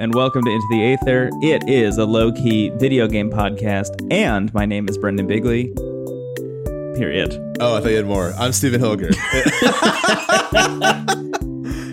And welcome to Into the Aether. It is a low key video game podcast, and my name is Brendan Bigley. Period. Oh, I thought you had more. I'm Stephen Hilger.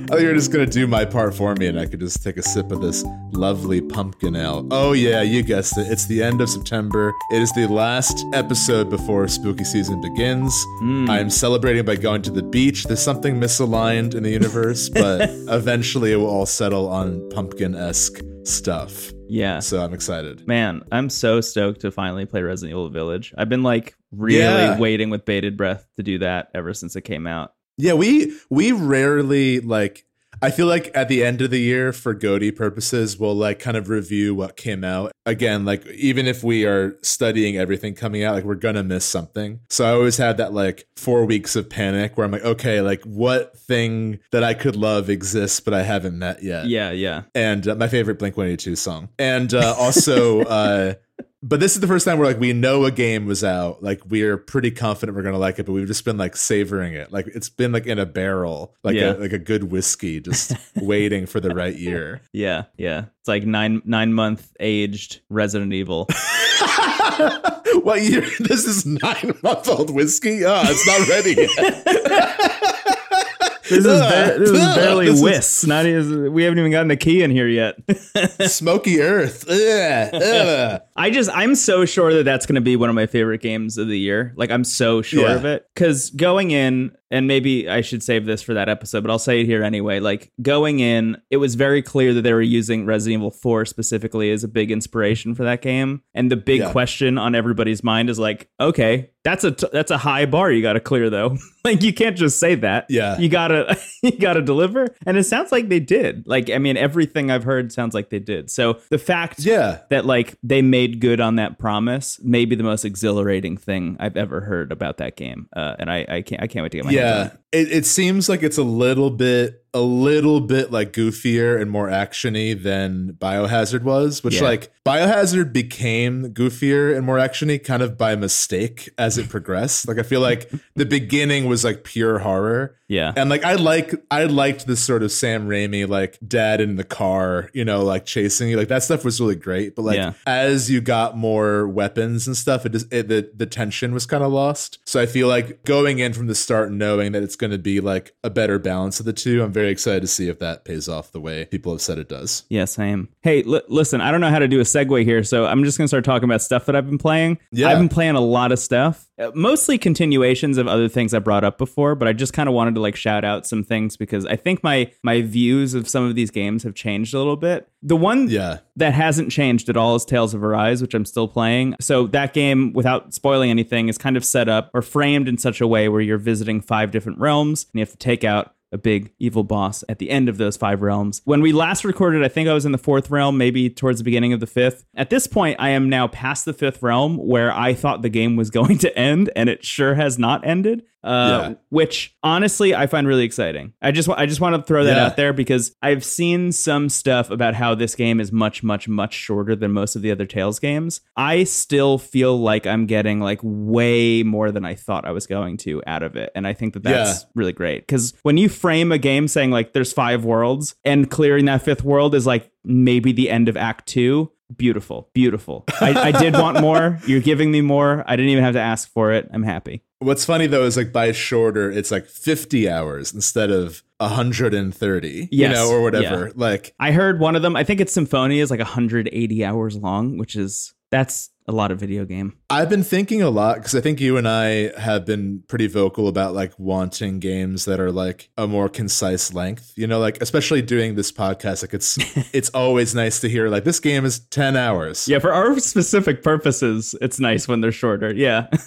Oh, I thought you were just gonna do my part for me, and I could just take a sip of this lovely pumpkin ale. Oh yeah, you guessed it. It's the end of September. It is the last episode before spooky season begins. Hmm. I am celebrating by going to the beach. There's something misaligned in the universe, but eventually it will all settle on pumpkin-esque stuff. Yeah. So I'm excited. Man, I'm so stoked to finally play Resident Evil Village. I've been like really Yeah. waiting with bated breath to do that ever since it came out. Yeah, we we rarely like I feel like at the end of the year for Goaty purposes, we'll like kind of review what came out. Again, like even if we are studying everything coming out, like we're gonna miss something. So I always have that like four weeks of panic where I'm like, okay, like what thing that I could love exists but I haven't met yet. Yeah, yeah. And uh, my favorite Blink 182 song. And uh, also uh but this is the first time where like we know a game was out. Like we're pretty confident we're gonna like it, but we've just been like savoring it. Like it's been like in a barrel, like Yeah. a like a good whiskey, just waiting for the right year. Yeah, yeah. It's like nine nine month aged Resident Evil. what year? This is nine month old whiskey. Oh, it's not ready yet. This is, ba- this is barely this is- Not even, we haven't even gotten the key in here yet. Smoky Earth. Ugh, ugh. I just I'm so sure that that's going to be one of my favorite games of the year. Like I'm so sure Yeah. of it cuz going in and maybe I should save this for that episode, but I'll say it here anyway. Like going in, it was very clear that they were using Resident Evil 4 specifically as a big inspiration for that game. And the big Yeah. question on everybody's mind is like, okay, that's a t- that's a high bar you got to clear though. like you can't just say that. Yeah. You got to you got to deliver. And it sounds like they did. Like I mean everything I've heard sounds like they did. So the fact Yeah. that like they made good on that promise may be the most exhilarating thing I've ever heard about that game. Uh, and I, I can't I can't wait to get my on Yeah. It. It, seems like it's a little bit a little bit like goofier and more actiony than Biohazard was, which Yeah. like Biohazard became goofier and more actiony kind of by mistake as it progressed. Like I feel like the beginning was like pure horror. Yeah. And like I like I liked this sort of Sam Raimi like dad in the car, you know, like chasing you. Like that stuff was really great. But like Yeah. as you got more weapons and stuff, it just it, the the tension was kind of lost. So I feel like going in from the start knowing that it's going to be like a better balance of the two, I'm very excited to see if that pays off the way people have said it does. Yes, I am. Hey, li- listen, I don't know how to do a segue here, so I'm just going to start talking about stuff that I've been playing. Yeah. I've been playing a lot of stuff, Uh, mostly continuations of other things I brought up before, but I just kind of wanted to like shout out some things because I think my my views of some of these games have changed a little bit. The one Yeah. that hasn't changed at all is Tales of Arise, which I'm still playing. So that game, without spoiling anything, is kind of set up or framed in such a way where you're visiting five different realms and you have to take out a big evil boss at the end of those five realms. When we last recorded, I think I was in the fourth realm, maybe towards the beginning of the fifth. At this point, I am now past the fifth realm where I thought the game was going to end, and it sure has not ended. Uh, Yeah. which honestly I find really exciting. I just I just want to throw that Yeah. out there because I've seen some stuff about how this game is much much much shorter than most of the other Tales games. I still feel like I'm getting like way more than I thought I was going to out of it, and I think that that's Yeah. really great because when you frame a game saying like there's five worlds and clearing that fifth world is like maybe the end of Act Two. Beautiful, beautiful. I, I did want more. You're giving me more. I didn't even have to ask for it. I'm happy. What's funny though is like by shorter, it's like 50 hours instead of 130, you know, or whatever. Like I heard one of them. I think it's Symphonia is like 180 hours long, which is that's a lot of video game. I've been thinking a lot because I think you and I have been pretty vocal about like wanting games that are like a more concise length. You know, like especially doing this podcast, like it's it's always nice to hear like this game is ten hours. Yeah, for our specific purposes, it's nice when they're shorter. Yeah.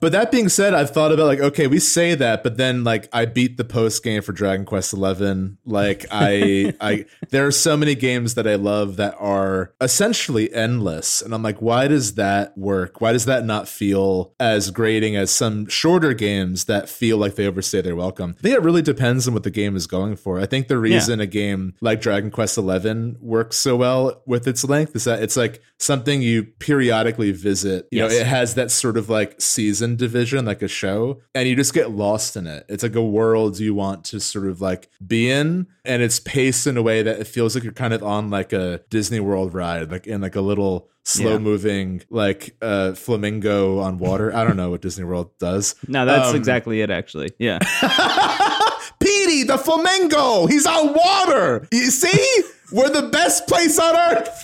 But that being said, I've thought about like okay, we say that, but then like I beat the post game for Dragon Quest Eleven. Like I I there are so many games that I love that are essentially endless, and I'm like, why does that work? Why does that not feel as grating as some shorter games that feel like they overstay their welcome? I think it really depends on what the game is going for. I think the reason a game like Dragon Quest XI works so well with its length is that it's like something you periodically visit. You Yes. know, it has that sort of like season division, like a show, and you just get lost in it. It's like a world you want to sort of like be in, and it's paced in a way that it feels like you're kind of on like a Disney World ride, like in like a little slow moving like uh flamingo on water. I don't know what Disney World does. No, that's Um, exactly it. Actually, yeah. Petey, the flamingo, he's on water. You see? We're the best place on earth.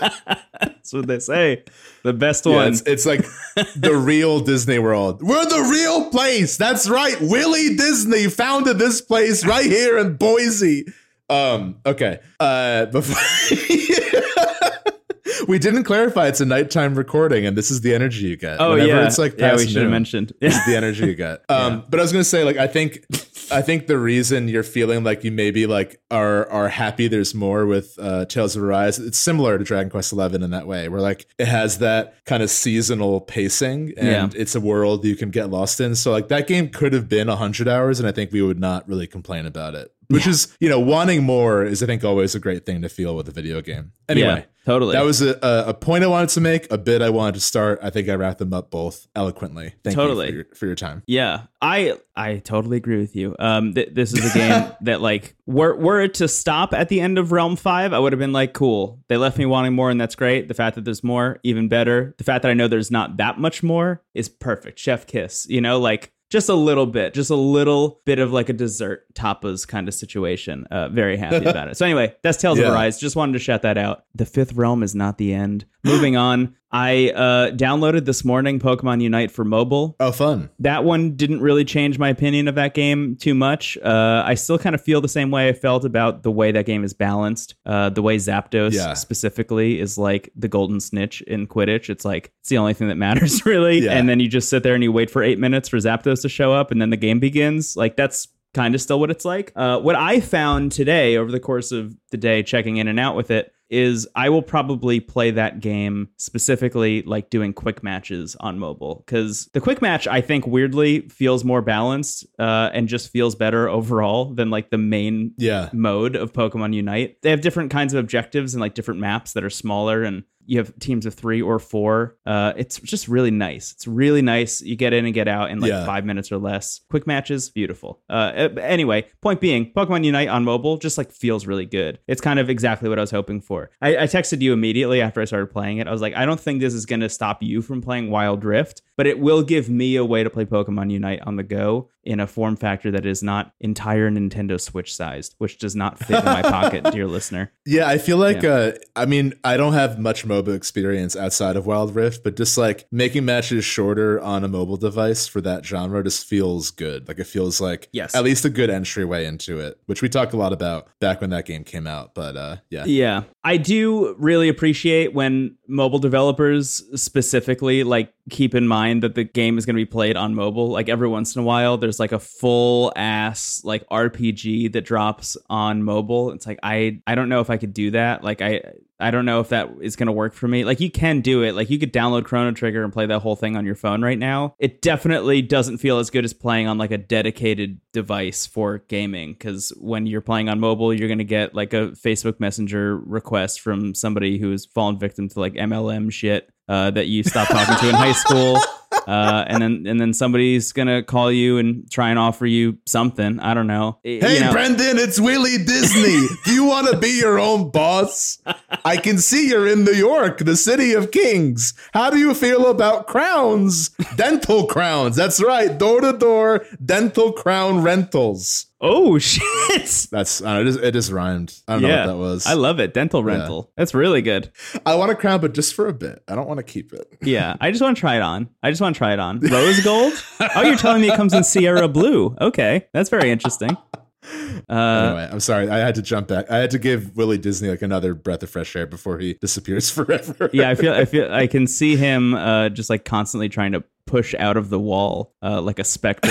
That's what they say. The best Yeah, one. it's, it's like the real Disney World. We're the real place. That's right. Willie Disney founded this place right here in Boise. Um, okay. Uh before We didn't clarify it's a nighttime recording and this is the energy you get. oh Whenever yeah, it's like yeah. We should have mentioned. This is the energy you get. Um, but I was gonna say, like, I think, I think the reason you're feeling like you maybe like are are happy there's more with uh, Tales of Arise, it's similar to Dragon Quest Eleven in that way, where like it has that kind of seasonal pacing, and Yeah. it's a world you can get lost in. So like that game could have been hundred hours, and I think we would not really complain about it. Which is, you know, wanting more is, I think, always a great thing to feel with a video game. Anyway, yeah, totally. that was a, a, point I wanted to make, a bit I wanted to start. I think I wrapped them up both eloquently. Thank Totally. you for your, for your time. Yeah, I I totally agree with you. Um, th- this is a game that like were were it to stop at the end of Realm Five, I would have been like, cool. They left me wanting more, and that's great. The fact that there's more, even better. The fact that I know there's not that much more is perfect. Chef kiss, you know, like just a little bit, just a little bit of like a dessert tapas kind of situation. Uh, very happy about it. So anyway, that's Tales Yeah. of Arise. Just wanted to shout that out. The fifth realm is not the end. Moving on. I uh, downloaded this morning Pokemon Unite for mobile Oh, fun. that one didn't really change my opinion of that game too much. Uh, I still kind of feel the same way I felt about the way that game is balanced. Uh, the way Zapdos Yeah. specifically is like the golden snitch in Quidditch. It's like it's the only thing that matters really. Yeah. And then you just sit there and you wait for eight minutes for Zapdos to show up, and then the game begins. Like that's kind of still what it's like. Uh, what I found today over the course of the day, checking in and out with it, is I will probably play that game specifically like doing quick matches on mobile because the quick match I think weirdly feels more balanced uh, and just feels better overall than like the main Yeah. mode of Pokemon Unite. They have different kinds of objectives and like different maps that are smaller and you have teams of three or four. Uh, it's just really nice. It's really nice. You get in and get out in like Yeah. five minutes or less. Quick matches, beautiful. Uh, uh, anyway, point being, Pokemon Unite on mobile just like feels really good. It's kind of exactly what I was hoping for. I, I texted you immediately after I started playing it. I was like, I don't think this is going to stop you from playing Wild Rift, but it will give me a way to play Pokemon Unite on the go in a form factor that is not entire Nintendo Switch sized, which does not fit in my pocket, dear listener. Yeah, I feel like uh I mean, I don't have much mobile experience outside of Wild Rift, but just like making matches shorter on a mobile device for that genre just feels good. Like it feels like Yes. at least a good entryway into it, which we talked a lot about back when that game came out, but uh yeah. Yeah. I do really appreciate when mobile developers specifically like keep in mind that the game is going to be played on mobile. Like every once in a while there's like a full ass like RPG that drops on mobile. It's like I I don't know if I could do that. Like I I don't know if that is going to work for me. Like you can do it. Like you could download Chrono Trigger and play that whole thing on your phone right now. It definitely doesn't feel as good as playing on like a dedicated device for gaming cuz when you're playing on mobile, you're going to get like a Facebook Messenger request from somebody who's fallen victim to like MLM shit uh, that you stopped talking to in high school. Uh, and then and then somebody's gonna call you and try and offer you something. I don't know. You Hey know- Brendan, it's Willie Disney. Do you want to be your own boss? I can see you're in New York, the city of kings. How do you feel about crowns? Dental crowns. That's right. Door to door dental crown rentals. Oh shit! That's I don't know, it, just, it just rhymed. I don't know what that was. I love it. Dental rental. That's really good. I want a crown, but just for a bit. I don't want to keep it. Yeah, I just want to try it on. I just want to try it on. Rose gold? Oh, you're telling me it comes in Sierra blue. Okay, that's very interesting. Uh, Anyway, I'm sorry. I had to jump back. I had to give Willie Disney like another breath of fresh air before he disappears forever. yeah, I feel, I feel, I can see him uh, just like constantly trying to push out of the wall uh, like a specter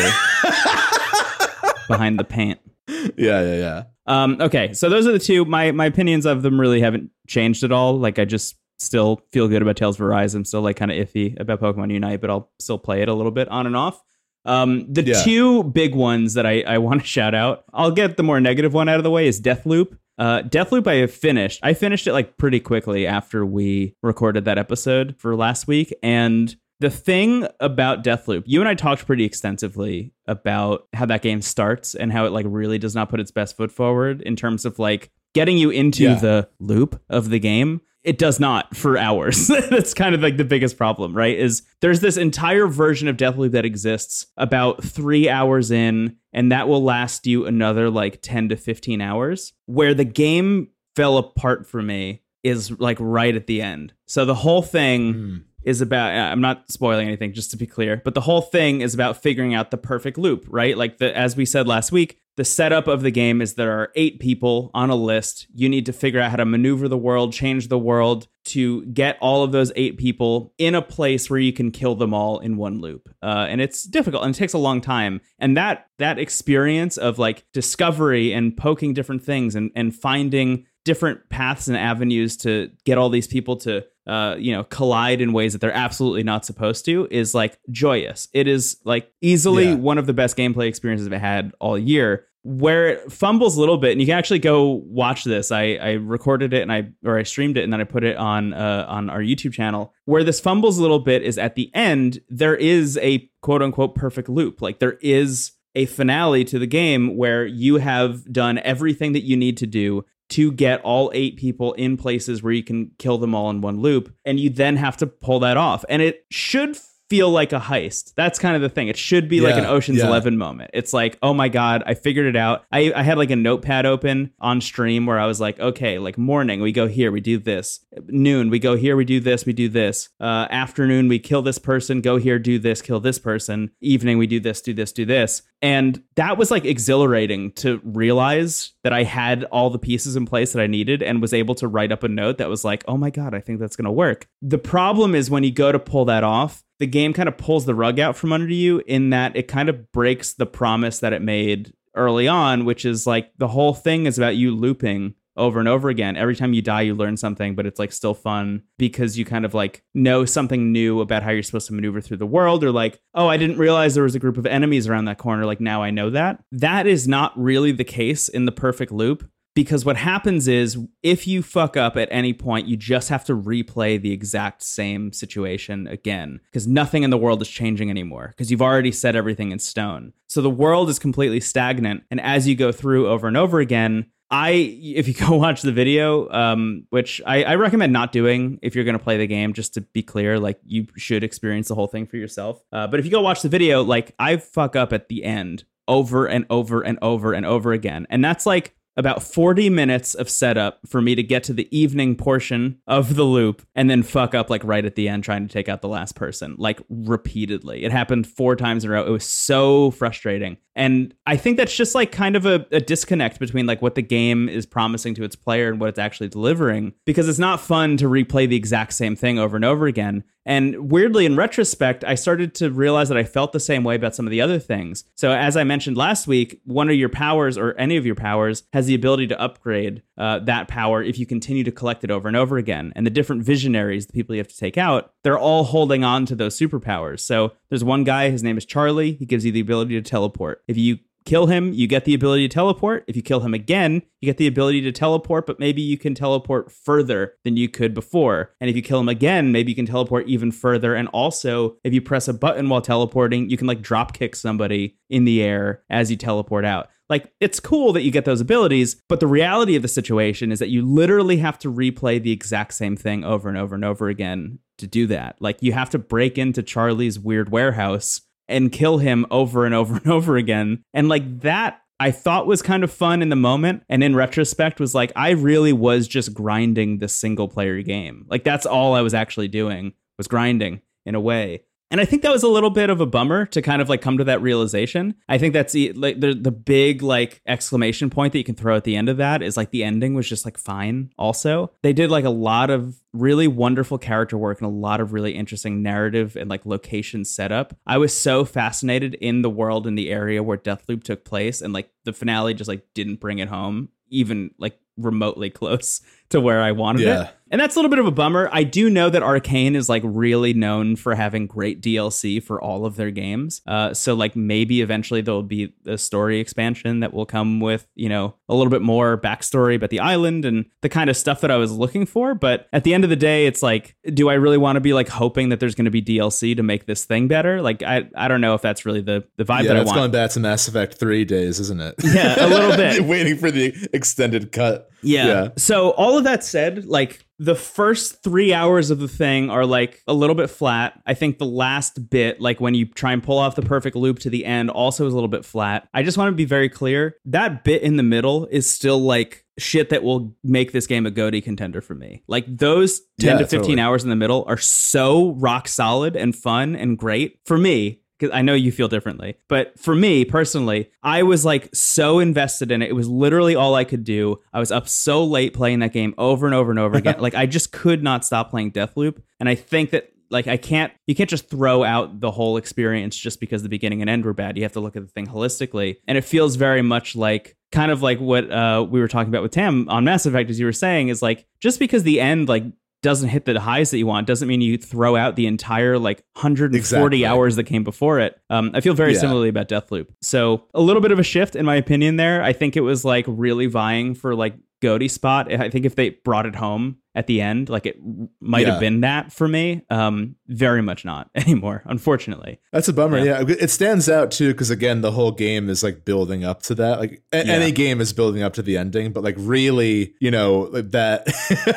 behind the paint. yeah, yeah, yeah. Um, okay, so those are the two. My my opinions of them really haven't changed at all. Like I just still feel good about Tales of Arise. I'm still like kind of iffy about Pokemon Unite, but I'll still play it a little bit on and off. Um, the Yeah. two big ones that I, I want to shout out, I'll get the more negative one out of the way, is Deathloop. Uh, Deathloop, I have finished. I finished it like pretty quickly after we recorded that episode for last week. And the thing about Deathloop, you and I talked pretty extensively about how that game starts and how it like really does not put its best foot forward in terms of like getting you into Yeah. the loop of the game. It does not for hours. That's kind of like the biggest problem, right? Is there's this entire version of Deathloop that exists about three hours in, and that will last you another like 10 to 15 hours. Where the game fell apart for me is like right at the end. So the whole thing Hmm. Is about I'm not spoiling anything just to be clear, but the whole thing is about figuring out the perfect loop, right? Like the as we said last week, the setup of the game is there are 8 people on a list. You need to figure out how to maneuver the world, change the world to get all of those 8 people in a place where you can kill them all in one loop. Uh, and it's difficult and it takes a long time. And that that experience of like discovery and poking different things and and finding different paths and avenues to get all these people to uh, you know collide in ways that they're absolutely not supposed to is like joyous. It is like easily Yeah. one of the best gameplay experiences i've had all year where it fumbles a little bit and you can actually go watch this. I i recorded it and i or i streamed it and then i put it on uh on our youtube channel. Where this fumbles a little bit is at the end there is a quote unquote perfect loop. Like there is a finale to the game where you have done everything that you need to do to get all eight people in places where you can kill them all in one loop. And you then have to pull that off. And it should feel like a heist. That's kind of the thing. It should be like an Ocean's yeah. 11 moment. It's like, oh my God, I figured it out. I, I had like a notepad open on stream where I was like, okay, like morning, we go here, we do this. Noon, we go here, we do this, we do this. Uh, afternoon, we kill this person, go here, do this, kill this person. Evening, we do this, do this, do this. And that was like exhilarating to realize that I had all the pieces in place that I needed and was able to write up a note that was like, oh my God, I think that's going to work. The problem is when you go to pull that off, the game kind of pulls the rug out from under you in that it kind of breaks the promise that it made early on, which is like the whole thing is about you looping over and over again. Every time you die, you learn something, but it's like still fun because you kind of like know something new about how you're supposed to maneuver through the world, or like, oh, I didn't realize there was a group of enemies around that corner. Like now I know that. That is not really the case in the perfect loop. Because what happens is, if you fuck up at any point, you just have to replay the exact same situation again. Because nothing in the world is changing anymore. Because you've already set everything in stone. So the world is completely stagnant. And as you go through over and over again, I, if you go watch the video, um, which I, I recommend not doing if you're going to play the game, just to be clear, like you should experience the whole thing for yourself. Uh, but if you go watch the video, like I fuck up at the end over and over and over and over again. And that's like about 40 minutes of setup for me to get to the evening portion of the loop and then fuck up like right at the end trying to take out the last person like repeatedly. It happened four times in a row. It was so frustrating. And i think that's just like kind of a, a disconnect between like what the game is promising to its player and what it's actually delivering because it's not fun to replay the exact same thing over and over again and weirdly, in retrospect, I started to realize that I felt the same way about some of the other things. So, as I mentioned last week, one of your powers or any of your powers has the ability to upgrade uh, that power if you continue to collect it over and over again. And the different visionaries, the people you have to take out, they're all holding on to those superpowers. So, there's one guy, his name is Charlie. He gives you the ability to teleport. If you kill him, you get the ability to teleport. If you kill him again, you get the ability to teleport, but maybe you can teleport further than you could before. And if you kill him again, maybe you can teleport even further. And also, if you press a button while teleporting, you can like drop kick somebody in the air as you teleport out. Like, it's cool that you get those abilities, but the reality of the situation is that you literally have to replay the exact same thing over and over and over again to do that. Like, you have to break into Charlie's weird warehouse and kill him over and over and over again. And like that I thought was kind of fun in the moment and in retrospect was like I really was just grinding the single player game. Like that's all I was actually doing was grinding in a way. And I think that was a little bit of a bummer to kind of like come to that realization. I think that's the like the the big like exclamation point that you can throw at the end of that is like the ending was just like fine. Also, they did like a lot of really wonderful character work and a lot of really interesting narrative and like location setup. I was so fascinated in the world in the area where Deathloop took place and like the finale just like didn't bring it home even like remotely close to where I wanted Yeah. it. And that's a little bit of a bummer. I do know that Arkane is like really known for having great DLC for all of their games. Uh, so like maybe eventually there'll be a story expansion that will come with you know a little bit more backstory about the island and the kind of stuff that I was looking for. But at the end of the day, it's like, do I really want to be like hoping that there's going to be DLC to make this thing better? Like I I don't know if that's really the the vibe Yeah, that I want. going back to Mass Effect 3 days, isn't it? Yeah, a little bit. Waiting for the extended cut. Yeah. Yeah. So all of that said, like the first three hours of the thing are like a little bit flat. I think the last bit, like when you try and pull off the perfect loop to the end, also is a little bit flat. I just want to be very clear. That bit in the middle is still like shit that will make this game a GOTY contender for me. Like those 10 Yeah, to 15 totally. hours in the middle are so rock solid and fun and great for me because I know you feel differently. But for me personally, I was like so invested in it. It was literally all I could do. I was up so late playing that game over and over and over again. like I just could not stop playing Deathloop. And I think that like I can't you can't just throw out the whole experience just because the beginning and end were bad. You have to look at the thing holistically. And it feels very much like kind of like what uh, we were talking about with Tam on Mass Effect, as you were saying, is like just because the end like doesn't hit the highs that you want doesn't mean you throw out the entire like 140 Exactly. hours that came before it. Um, I feel very Yeah. similarly about Deathloop. So a little bit of a shift in my opinion there. I think it was like really vying for like Goaty spot. I think if they brought it home at the end, like it might Yeah. have been that for me. Um, very much not anymore, unfortunately. That's a bummer. Yeah. Yeah, it stands out too because again, the whole game is like building up to that. Like a- Yeah. any game is building up to the ending, but like really, you know, like that.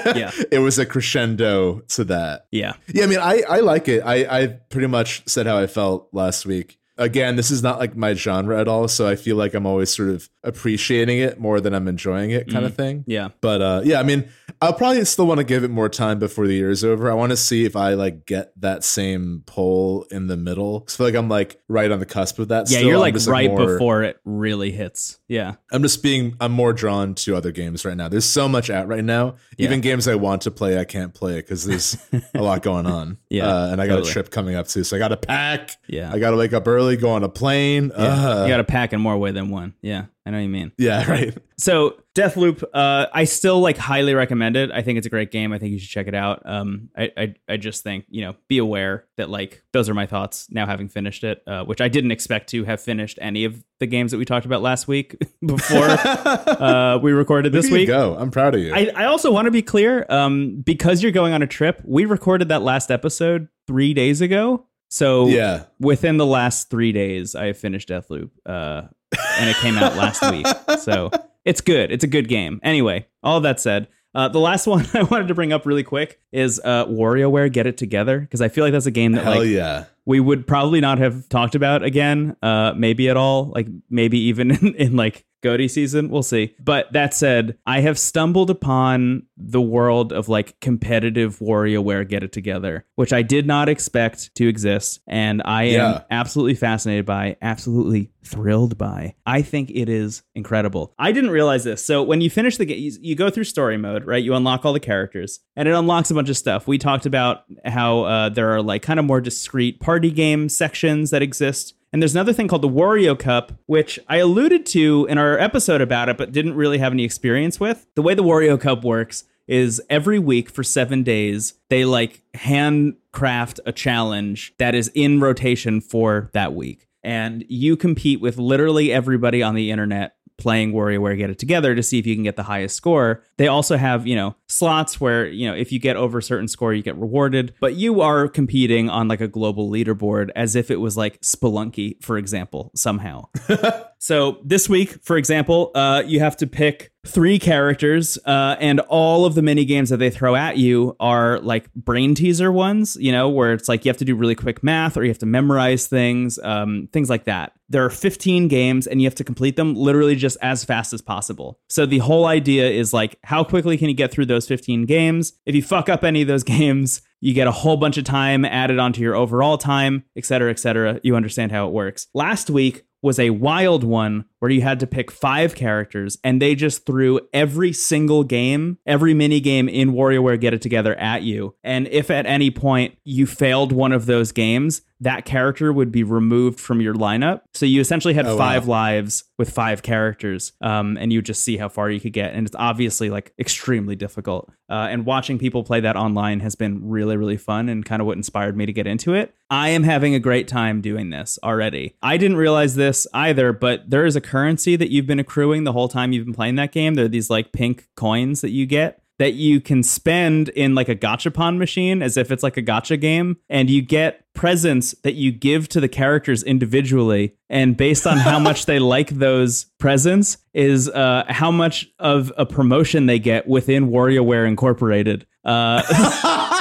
Yeah. it was a crescendo to that. Yeah. Yeah, I mean, I I like it. I I pretty much said how I felt last week. Again, this is not like my genre at all, so I feel like I'm always sort of appreciating it more than I'm enjoying it, kind of thing. Yeah. But uh, yeah, I mean, I'll probably still want to give it more time before the year is over. I want to see if I like get that same pull in the middle. 'Cause I feel like I'm like right on the cusp of that. Yeah, still. you're like just, right more- before it really hits. Yeah. I'm just being. I'm more drawn to other games right now. There's so much out right now. Yeah. Even games I want to play, I can't play it because there's a lot going on. Yeah, uh, and I got totally. a trip coming up too, so I got to pack. Yeah. I got to wake up early, go on a plane. Yeah. Ugh. you got to pack in more way than one. Yeah. I know what you mean. yeah, right. So Deathloop, uh, I still like highly recommend it. I think it's a great game. I think you should check it out. Um, I, I, I just think you know, be aware that like those are my thoughts now, having finished it, uh, which I didn't expect to have finished any of the games that we talked about last week before uh, we recorded this week. go. I'm proud of you. I, I also want to be clear, um, because you're going on a trip. We recorded that last episode three days ago. So yeah. within the last three days, I finished Deathloop, uh, and it came out last week. So it's good. It's a good game. Anyway, all that said, uh, the last one I wanted to bring up really quick is uh, WarioWare Get It Together because I feel like that's a game that Hell like yeah. we would probably not have talked about again, uh, maybe at all, like maybe even in, in like Goaty season. We'll see. But that said, I have stumbled upon the world of like competitive WarioWare Get It Together, which I did not expect to exist, and I am Yeah. absolutely fascinated by, absolutely thrilled by. I think it is incredible. I didn't realize this. So when you finish the game, you, you go through story mode, right? You unlock all the characters, and it unlocks a bunch of stuff. We talked about how uh, there are like kind of more discrete party game sections that exist. And there's another thing called the Wario Cup, which I alluded to in our episode about it, but didn't really have any experience with. The way the Wario Cup works is every week for seven days, they like handcraft a challenge that is in rotation for that week. And you compete with literally everybody on the internet playing WarioWare Get It Together to see if you can get the highest score. They also have, you know, slots where, you know, if you get over a certain score, you get rewarded, but you are competing on like a global leaderboard as if it was like Spelunky, for example, somehow. So this week, for example, uh, you have to pick three characters, uh, and all of the mini games that they throw at you are like brain teaser ones. You know, where it's like you have to do really quick math or you have to memorize things, um, things like that. There are 15 games, and you have to complete them literally just as fast as possible. So the whole idea is like, how quickly can you get through those 15 games? If you fuck up any of those games, you get a whole bunch of time added onto your overall time, et cetera, et cetera. You understand how it works. Last week was a wild one where you had to pick five characters and they just threw every single game, every mini game in WarioWare Get It Together at you. And if at any point you failed one of those games, that character would be removed from your lineup. So you essentially had Oh, five wow. lives with five characters, um, and you just see how far you could get. And it's obviously like extremely difficult. Uh, and watching people play that online has been really, really fun and kind of what inspired me to get into it. I am having a great time doing this already. I didn't realize this either, but there is a currency that you've been accruing the whole time you've been playing that game. There are these like pink coins that you get that you can spend in like a gachapon machine as if it's like a gotcha game and you get presents that you give to the characters individually and based on how much they like those presents is uh, how much of a promotion they get within WarioWare Incorporated. Uh,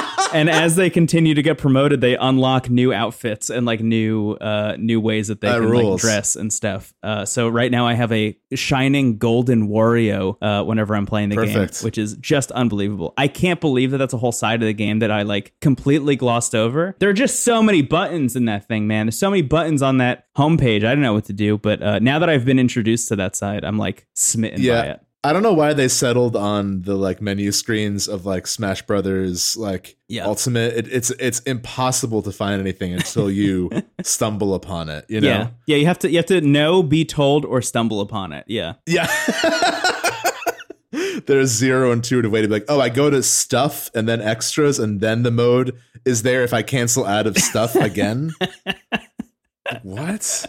and as they continue to get promoted, they unlock new outfits and like new uh, new ways that they That can like dress and stuff. Uh, so right now I have a shining golden Wario uh, whenever I'm playing the Perfect. game, which is just unbelievable. I can't believe that that's a whole side of the game that I like completely glossed over. There are just so many buttons in that thing, man. There's so many buttons on that homepage. I don't know what to do, but uh, now that I've been introduced to that side, I'm like smitten by it. I don't know why they settled on the like menu screens of like Smash Brothers like Yeah. Ultimate. It, it's it's impossible to find anything until you stumble upon it. You know? Yeah, yeah. You have to you have to know, be told, or stumble upon it. Yeah. Yeah. There's zero intuitive way to be like, oh, I go to stuff and then extras, and then the mode is there if I cancel out of stuff again. what?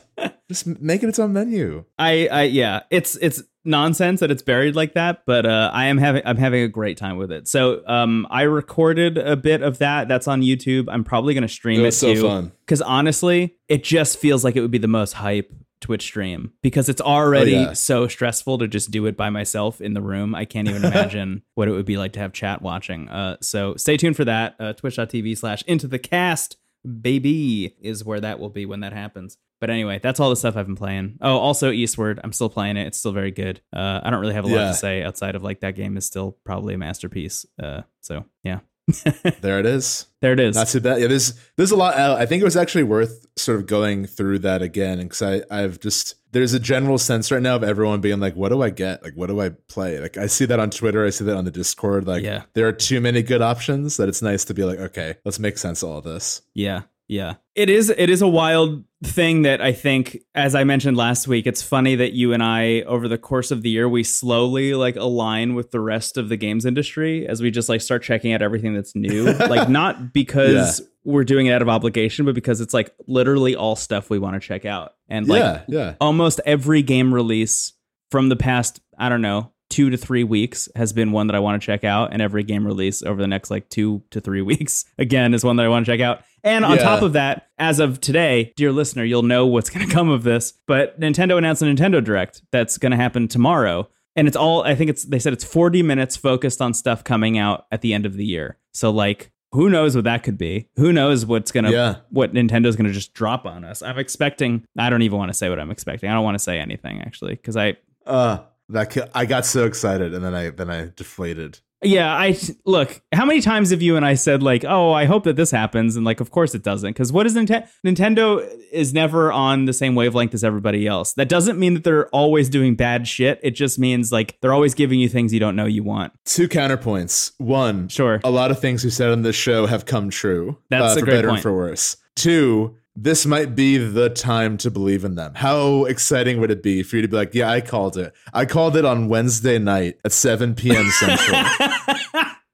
Just make it its own menu. I, I yeah, it's it's nonsense that it's buried like that, but uh, I am having I'm having a great time with it. So um, I recorded a bit of that. That's on YouTube. I'm probably gonna stream It it, so too. fun. Because honestly, it just feels like it would be the most hype Twitch stream because it's already Oh, yeah. so stressful to just do it by myself in the room. I can't even imagine what it would be like to have chat watching. Uh, so stay tuned for that. Uh, Twitch.tv slash into the cast baby is where that will be when that happens. But anyway, that's all the stuff I've been playing. Oh, also Eastward. I'm still playing it. It's still very good. Uh, I don't really have a lot Yeah. to say outside of like that game is still probably a masterpiece. Uh, so yeah, There it is. there it is. Not too bad. Yeah, there's there's a lot. I think it was actually worth sort of going through that again because I I've just there's a general sense right now of everyone being like, what do I get? Like, what do I play? Like, I see that on Twitter. I see that on the Discord. Like, Yeah. there are too many good options that it's nice to be like, okay, let's make sense of all this. Yeah, yeah. It is it is a wild thing that I think as I mentioned last week, it's funny that you and I over the course of the year we slowly like align with the rest of the games industry as we just like start checking out everything that's new. like not because we're doing it out of obligation, but because it's like literally all stuff we want to check out. And like yeah, yeah. almost every game release from the past, I don't know, two to three weeks has been one that I want to check out. And every game release over the next like two to three weeks, again, is one that I want to check out. And on Yeah. top of that, as of today, dear listener, you'll know what's going to come of this. But Nintendo announced a Nintendo Direct that's going to happen tomorrow. And it's all, I think it's, they said it's 40 minutes focused on stuff coming out at the end of the year. So, like, who knows what that could be? Who knows what's going to, Yeah. what Nintendo's going to just drop on us? I'm expecting, I don't even want to say what I'm expecting. I don't want to say anything actually, because I, Uh, that I got so excited and then I then I deflated. Yeah, I look. How many times have you and I said like, "Oh, I hope that this happens," and like, of course it doesn't, because what is Nintendo? Nintendo is never on the same wavelength as everybody else. That doesn't mean that they're always doing bad shit. It just means like they're always giving you things you don't know you want. Two counterpoints. One, Sure. a lot of things we said on this show have come true. That's uh, a for great better point. and for worse. Two, this might be the time to believe in them. How exciting would it be for you to be like, yeah, I called it. I called it on Wednesday night at 7 p.m. Central.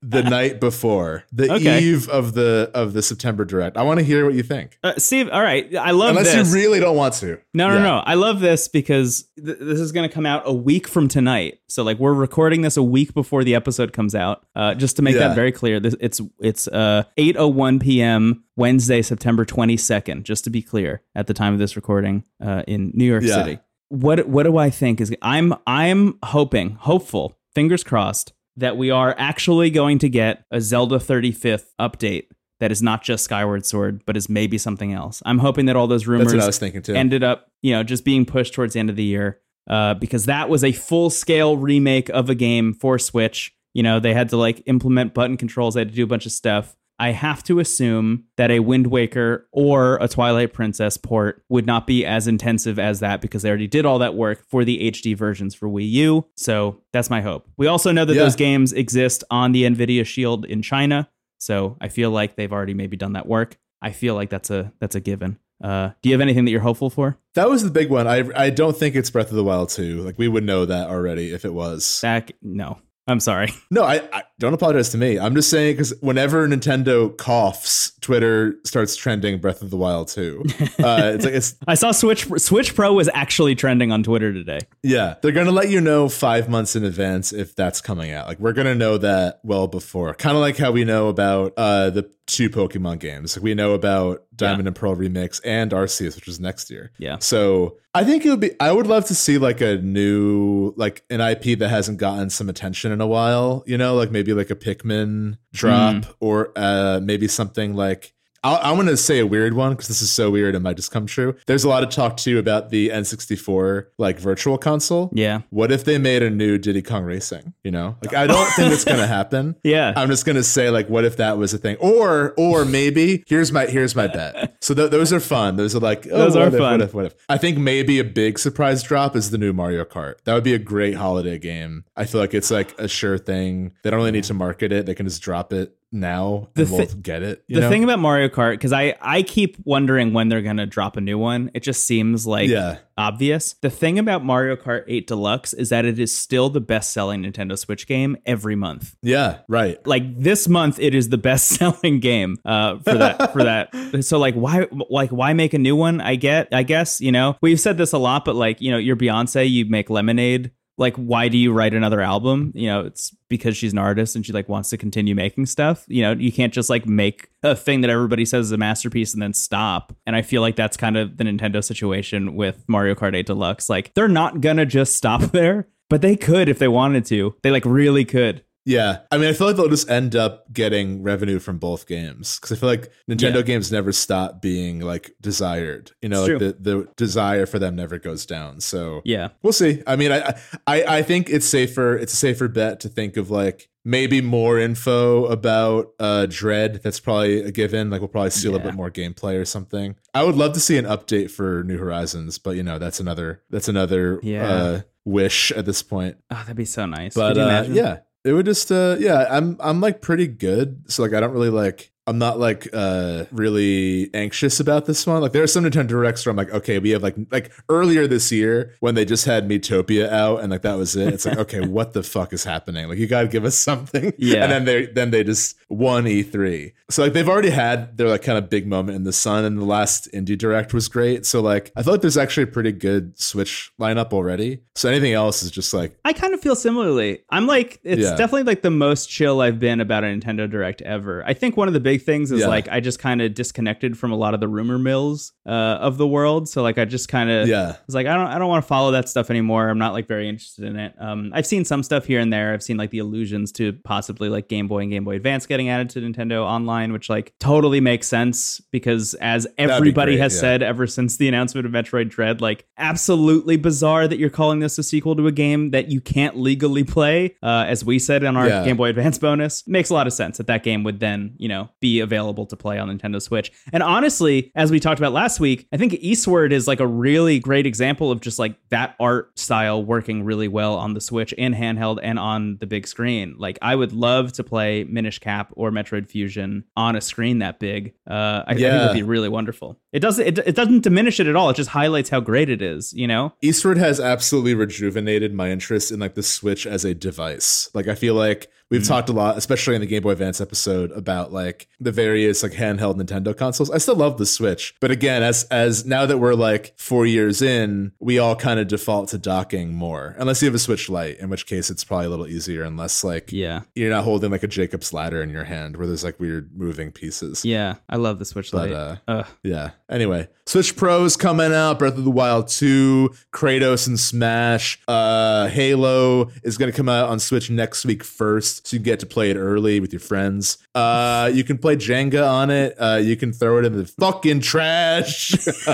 the night before, the Okay. eve of the of the September direct. I want to hear what you think. Uh, Steve, all right, I love this. Unless this. you really don't want to. No, no, Yeah. no. I love this because th- this is going to come out a week from tonight. So like we're recording this a week before the episode comes out. Uh, just to make Yeah. that very clear, this, it's it's uh 8:01 p.m. Wednesday, September 22nd. Just to be clear, at the time of this recording, uh, in New York Yeah. City. What what do I think is I'm I'm hoping, hopeful, fingers crossed that we are actually going to get a Zelda 35th update that is not just Skyward Sword, but is maybe something else. I'm hoping that all those rumors I was thinking too. ended up, you know, just being pushed towards the end of the year uh, because that was a full scale remake of a game for Switch. You know, they had to like implement button controls, they had to do a bunch of stuff. I have to assume that a Wind Waker or a Twilight Princess port would not be as intensive as that because they already did all that work for the HD versions for Wii U. So that's my hope. We also know that Yeah. those games exist on the NVIDIA Shield in China. So I feel like they've already maybe done that work. I feel like that's a that's a given. Uh, do you have anything that you're hopeful for? That was the big one. I I don't think it's Breath of the Wild 2. Like we would know that already if it was. Zach, no. I'm sorry. No, I, I don't apologize to me. I'm just saying because whenever Nintendo coughs, Twitter starts trending Breath of the Wild 2. Uh, it's like it's I saw Switch Switch Pro was actually trending on Twitter today. yeah, they're gonna let you know five months in advance if that's coming out. Like we're gonna know that well before. Kind of like how we know about uh the two Pokemon games. Like we know about Diamond and Pearl remix and Arceus, which is next year. Yeah. So I think it would be. I would love to see like a new, like an IP that hasn't gotten some attention in a while. You know, like maybe like a Pikmin drop, or uh maybe something like. I'll, I'm going to say a weird one because this is so weird and might just come true. There's a lot of talk too about the N64 like virtual console. Yeah. What if they made a new Diddy Kong Racing? You know, like I don't think it's going to happen. Yeah. I'm just gonna say like, what if that was a thing? Or or maybe here's my here's my bet. So th- those are fun. Those are like oh, Those are if, fun. What if? What if? I think maybe a big surprise drop is the new Mario Kart. That would be a great holiday game. I feel like it's like a sure thing. They don't really need to market it. They can just drop it now The and we'll get it. The know? thing about Mario Kart, because I, I keep wondering when they're gonna drop a new one. It just seems like Yeah. obvious. The thing about Mario Kart 8 Deluxe is that it is still the best selling Nintendo Switch game every month. yeah, right. Like this month, it is the best selling game uh, for that. for that, so like why like why make a new one? I get, I guess you know we've said this a lot, but like you know you're Beyonce, you make Lemonade. Like why do you write another album? You know it's because she's an artist and she like wants to continue making stuff. You know you can't just like make a thing that everybody says is a masterpiece and then stop. And I feel like that's kind of the Nintendo situation with Mario Kart 8 Deluxe. Like they're not gonna just stop there. But they could if they wanted to. They like really could. Yeah, I mean, I feel like they'll just end up getting revenue from both games because I feel like Nintendo Yeah. games never stop being like desired. You know, like the, the desire for them never goes down. So Yeah. we'll see. I mean, I, I I think it's safer. It's a safer bet to think of like maybe more info about uh Dread. That's probably a given. Like we'll probably see a little bit more gameplay or something. I would love to see an update for New Horizons, but you know, that's another that's another Yeah. uh, wish at this point. Oh, that'd be so nice. But uh, yeah, it would just uh yeah, I'm I'm like pretty good. So like I don't really like I'm not like uh really anxious about this one. Like there are some Nintendo Directs where I'm like, okay, we have like like earlier this year when they just had Miitopia out and like that was it. It's like, okay, what the fuck is happening? Like you gotta give us something. Yeah. And then they then they just won E3. So like they've already had their like kind of big moment in the sun and the last indie direct was great. So like I feel like there's actually a pretty good Switch lineup already. So anything else is just like I kind of feel similarly. I'm like, it's Yeah. definitely like the most chill I've been about a Nintendo Direct ever. I think one of the big things is Yeah. like I just kind of disconnected from a lot of the rumor mills uh, of the world. So like I just kind of yeah. was like, I don't, I don't want to follow that stuff anymore. I'm not like very interested in it. Um, I've seen some stuff here and there. I've seen like the allusions to possibly like Game Boy and Game Boy Advance getting added to Nintendo Online, which like totally makes sense because as everybody great, has yeah. said ever since the announcement of Metroid Dread, like absolutely bizarre that you're calling this a sequel to a game that you can't legally play. Uh, as we said in our Yeah. Game Boy Advance bonus, makes a lot of sense that that game would then, you know, be available to play on Nintendo Switch. And honestly, as we talked about last week, I think Eastward is like a really great example of just like that art style working really well on the Switch and handheld and on the big screen. Like I would love to play Minish Cap or Metroid Fusion on a screen that big. Uh, I, I think it'd be really wonderful. It doesn't it, it doesn't diminish it at all. It just highlights how great it is, you know? Eastward has absolutely rejuvenated my interest in like the Switch as a device. Like I feel like we've talked a lot, especially in the Game Boy Advance episode, about like the various like handheld Nintendo consoles. I still love the Switch, but again, as as now that we're like four years in, we all kind of default to docking more, unless you have a Switch Lite, in which case it's probably a little easier, unless like Yeah. you're not holding like a Jacob's ladder in your hand where there's like weird moving pieces. Yeah. I love the Switch But Lite. uh, yeah. Anyway, Switch Pro's coming out. Breath of the Wild 2, Kratos and Smash. Uh, Halo is going to come out on Switch next week first, so you get to play it early with your friends. Uh, you can play Jenga on it. Uh, you can throw it in the fucking trash.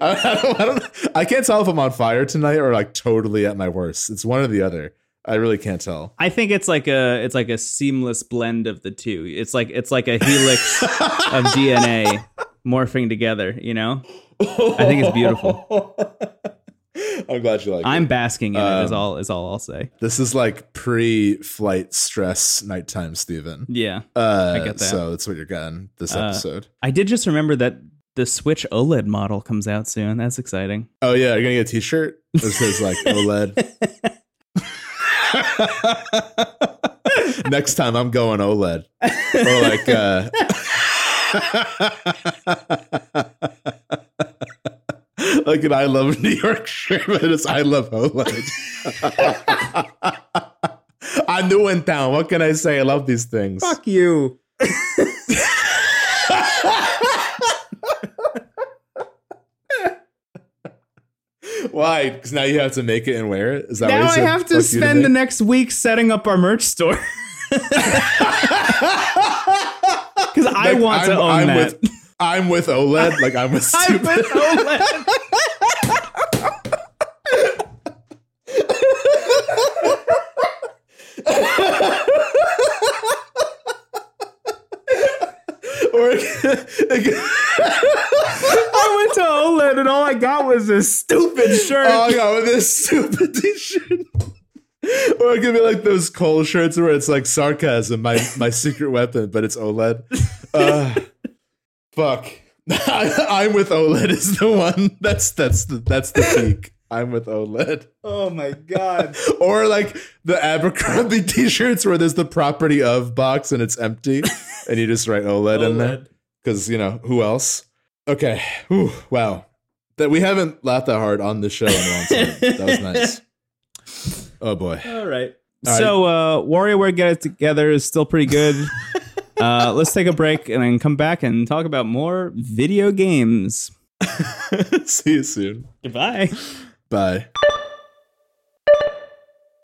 I, don't, I don't. I can't tell if I'm on fire tonight or like totally at my worst. It's one or the other. I really can't tell. I think it's like a it's like a seamless blend of the two. It's like it's like a helix of DNA morphing together, you know? I think it's beautiful. I'm glad you like I'm it. basking in it. Is Um, all is all I'll say. This is like pre-flight stress nighttime, Steven. Yeah, Uh, I get that. So that's what you're getting this Uh, episode. I did just remember that the Switch OLED model comes out soon. That's exciting. Oh yeah, you're gonna get a T-shirt that says like OLED. Next time I'm going OLED or like. uh Like an I love New York shirt, but it's I love OLED. I'm new in town. What can I say? I love these things. Fuck you. Why? Because now you have to make it and wear it. Is that Now what I have to Fuck you spend the next week setting up our merch store. Because I Like, want to I'm- own I'm that. With, I'm with OLED. Like I'm with I'm stupid. with OLED. or, I went to OLED and all I got was this stupid shirt. oh, I got with this stupid T-shirt. Or it could be like those Cole shirts where it's like sarcasm, my my secret weapon, but it's OLED. Uh, fuck. I, I'm with OLED is the one. That's that's the that's the peak. I'm with OLED. oh my god. Or like the Abercrombie T-shirts where there's the property of box and it's empty, and you just write OLED, in there because you know who else. Okay. Whew, wow. That we haven't laughed that hard on the show in a long time. That was nice. Oh boy. All right. All right. so, uh, WarioWare Get It Together is still pretty good. uh, let's take a break and then come back and talk about more video games. See you soon. Goodbye. Bye.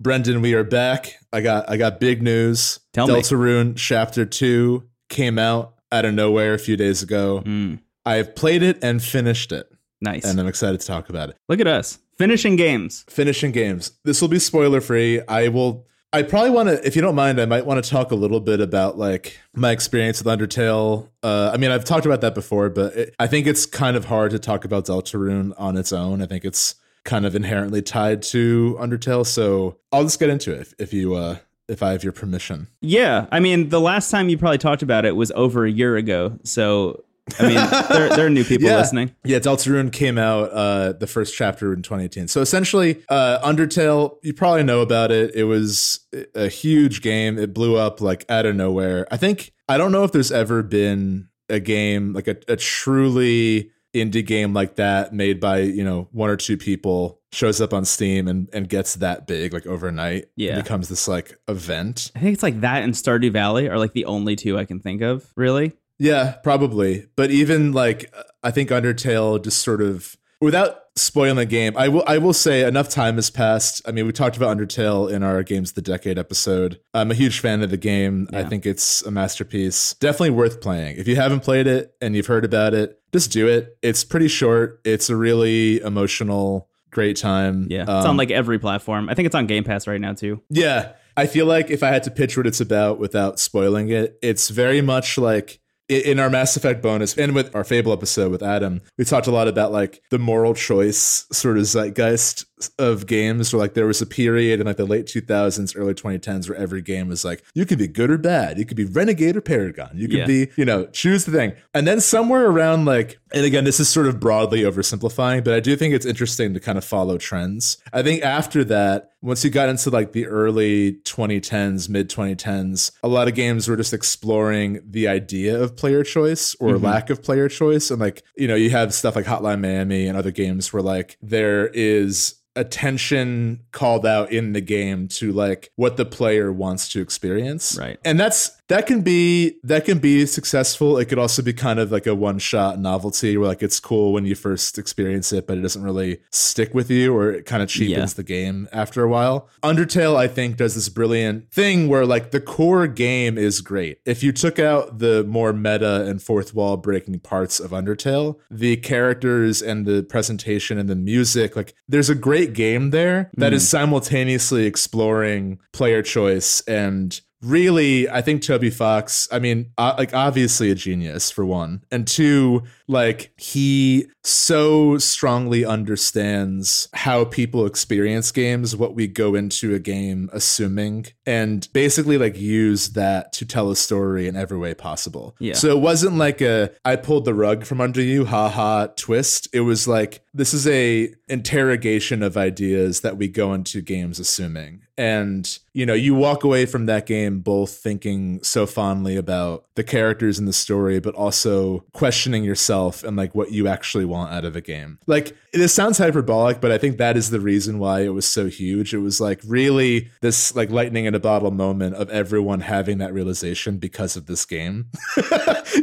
Brendan, we are back. I got I got big news. Tell me. Deltarune Chapter 2 came out out of nowhere a few days ago. Mm, I've played it and finished it, nice. and I'm excited to talk about it. Look at us finishing games. finishing games. This will be spoiler free. I will. I probably want to, if you don't mind, I might want to talk a little bit about like my experience with Undertale. Uh, I mean, I've talked about that before, but it, I think it's kind of hard to talk about Deltarune on its own. I think it's kind of inherently tied to Undertale, so I'll just get into it if, if you, uh, if I have your permission. Yeah, I mean, the last time you probably talked about it was over a year ago. So, I mean, there, there are new people Yeah. listening. Yeah, Deltarune came out uh, the first chapter in 2018. So essentially, uh, Undertale, you probably know about it. It was a huge game. It blew up like out of nowhere. I think I don't know if there's ever been a game like a, a truly indie game like that made by you know one or two people shows up on Steam and and gets that big like overnight. Yeah. it becomes this like event. I think it's like that and Stardew Valley are like the only two I can think of, really. Yeah, probably. But even like I think Undertale just sort of without spoiling the game, I will I will say enough time has passed. I mean, we talked about Undertale in our Games of the Decade episode. I'm a huge fan of the game. I think it's a masterpiece. Definitely worth playing. If you haven't played it and you've heard about it, just do it. It's pretty short. It's a really emotional great time. Yeah. it's Um, on like every platform. I think it's on Game Pass right now, too. yeah. I feel like if I had to pitch what it's about without spoiling it, it's very much like in our Mass Effect bonus and with our Fable episode with Adam, we talked a lot about like the moral choice sort of zeitgeist of games where like there was a period in like the late 2000s, early 2010s where every game was like, you could be good or bad. You could be Renegade or Paragon. You could Yeah. be, you know, choose the thing. And then somewhere around like, and again, this is sort of broadly oversimplifying, but I do think it's interesting to kind of follow trends. I think after that, once you got into like the early 2010s, mid 2010s, a lot of games were just exploring the idea of player choice or mm-hmm. lack of player choice. And like, you know, you have stuff like Hotline Miami and other games where like there is attention called out in the game to like what the player wants to experience. Right. And that's that can be that can be successful. It could also be kind of like a one-shot novelty where like it's cool when you first experience it, but it doesn't really stick with you or it kind of cheapens Yeah. the game after a while. Undertale, I think, does this brilliant thing where like the core game is great. If you took out the more meta and fourth wall breaking parts of Undertale, the characters and the presentation and the music, like there's a great game there that is mm. simultaneously exploring player choice and really, I think Toby Fox, I mean, uh, like obviously a genius for one, and two, like he so strongly understands how people experience games, what we go into a game assuming, and basically like use that to tell a story in every way possible. Yeah. So it wasn't like a I pulled the rug from under you, haha twist. It was like this is a interrogation of ideas that we go into games assuming. And you know you walk away from that game both thinking so fondly about the characters in the story but also questioning yourself and like what you actually want out of a game. Like this sounds hyperbolic but i think that is the reason why it was so huge. It was like really this like lightning in a bottle moment of everyone having that realization because of this game.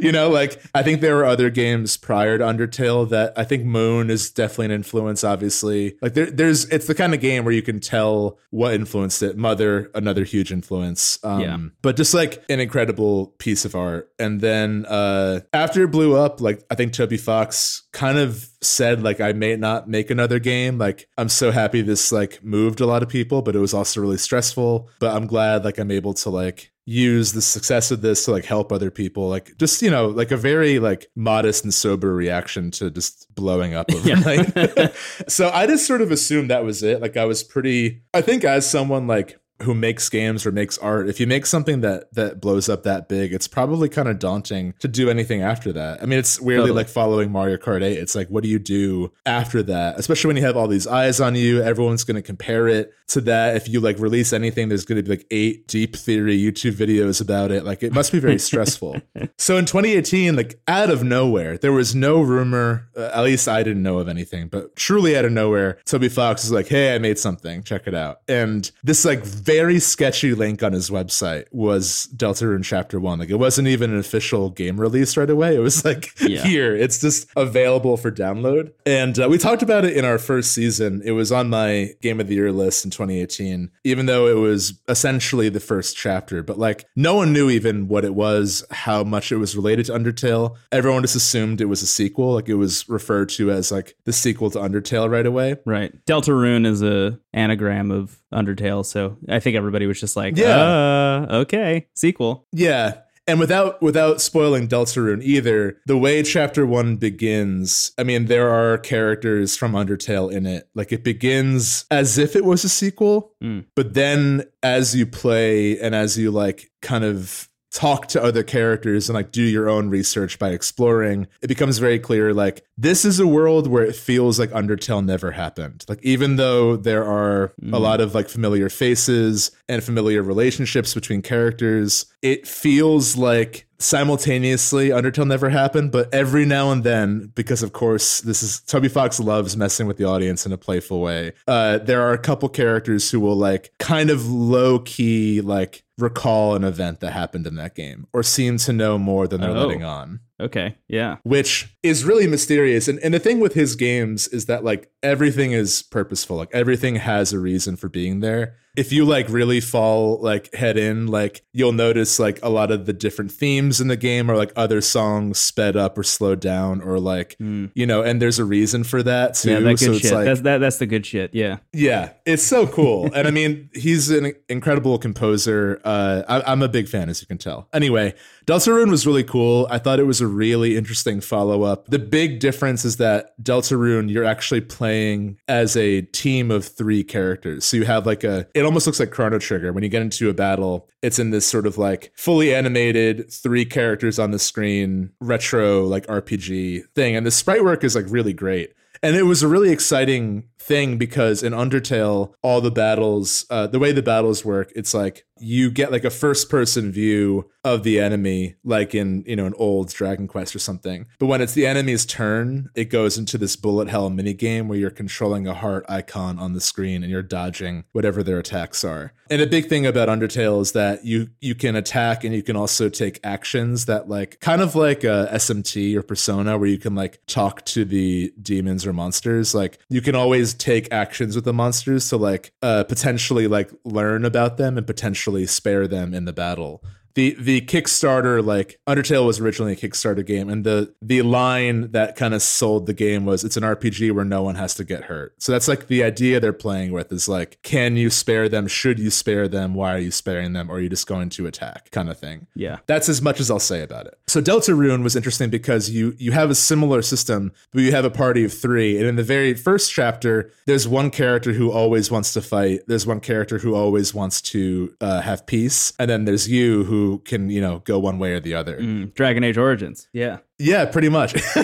You know like i think there were other games prior to undertale that i think moon is definitely an influence obviously. Like there, there's it's the kind of game where you can tell what influenced it. Mother another huge influence. Um, Yeah. but just like an incredible piece of art. And then uh after it blew up like i think toby fox kind of said like i may not make another game like i'm so happy this like moved a lot of people but it was also really stressful. But i'm glad like i'm able to like use the success of this to like help other people like just you know like a very like modest and sober reaction to just blowing up overnight. So i just sort of assumed that was it. Like i was pretty i think as someone like who makes games or makes art if you make something that that blows up that big it's probably kind of daunting to do anything after that. I mean it's weirdly Totally. like following mario kart 8 it's like what do you do after that? Especially when you have all these eyes on you everyone's going to compare it to that. If you like release anything there's going to be like eight deep theory youtube videos about it. Like it must be very stressful. So in 2018 like out of nowhere there was no rumor uh, at least i didn't know of anything but truly out of nowhere toby fox is like hey i made something. Check it out. And this like very sketchy link on his website was deltarune chapter 1 like it wasn't even an official game release right away. It was like Yeah. here. It's just available for download. And uh, we talked about it in our first season. It was on my game of the year list in 2018 even though it was essentially the first chapter. But like no one knew even what it was how much it was related to undertale. Everyone just assumed it was a sequel. Like it was referred to as like the sequel to undertale right away. Right. Deltarune is a anagram of Undertale, so I think everybody was just like, Yeah. uh, okay, sequel. Yeah. And without without spoiling Deltarune either, the way chapter one begins, I mean, there are characters from Undertale in it. Like it begins as if it was a sequel, Mm. but then as you play and as you like kind of talk to other characters and like do your own research by exploring, it becomes very clear like this is a world where it feels like Undertale never happened. Like even though there are a mm. lot of like familiar faces and familiar relationships between characters, it feels like simultaneously Undertale never happened, but every now and then, because of course this is Toby Fox loves messing with the audience in a playful way. Uh, there are a couple characters who will like kind of low key like recall an event that happened in that game or seem to know more than they're Oh. letting on Okay, yeah. which is really mysterious. And, and the thing with his games is that like everything is purposeful. Like everything has a reason for being there. If you like really fall like head in, like you'll notice like a lot of the different themes in the game are like other songs sped up or slowed down or like you know, and there's a reason for that too. Yeah, that good so it's shit. like that's that, that's the good shit. Yeah. yeah, it's so cool. and I mean, he's an incredible composer. Uh, I, I'm a big fan, as you can tell. Anyway, Deltarune was really cool. I thought it was a really interesting follow up. The big difference is that Deltarune, you're actually playing as a team of three characters. So you have like a, it almost looks like Chrono Trigger. When you get into a battle, it's in this sort of like fully animated, three characters on the screen, retro like RPG thing. And the sprite work is like really great. And it was a really exciting thing because in Undertale, all the battles, uh, the way the battles work, it's like you get like a first person view of the enemy, like in, you know, an old Dragon Quest or something. But when it's the enemy's turn, it goes into this bullet hell mini game where you're controlling a heart icon on the screen and you're dodging whatever their attacks are. And a big thing about Undertale is that you you can attack and you can also take actions that like kind of like a SMT or Persona where you can like talk to the demons or monsters. Like you can always take actions with the monsters to like uh potentially like learn about them and potentially spare them in the battle. The the Kickstarter like Undertale was originally a Kickstarter game, and the the line that kind of sold the game was it's an RPG where no one has to get hurt. So that's like the idea they're playing with is like, can you spare them? Should you spare them? Why are you sparing them? Or are you just going to attack? Kind of thing. Yeah. That's as much as I'll say about it. So Deltarune was interesting because you you have a similar system, but you have a party of three, and in the very first chapter, there's one character who always wants to fight. There's one character who always wants to uh, have peace, and then there's you who can you know go one way or the other. Mm, Dragon Age Origins. Yeah. Yeah, pretty much.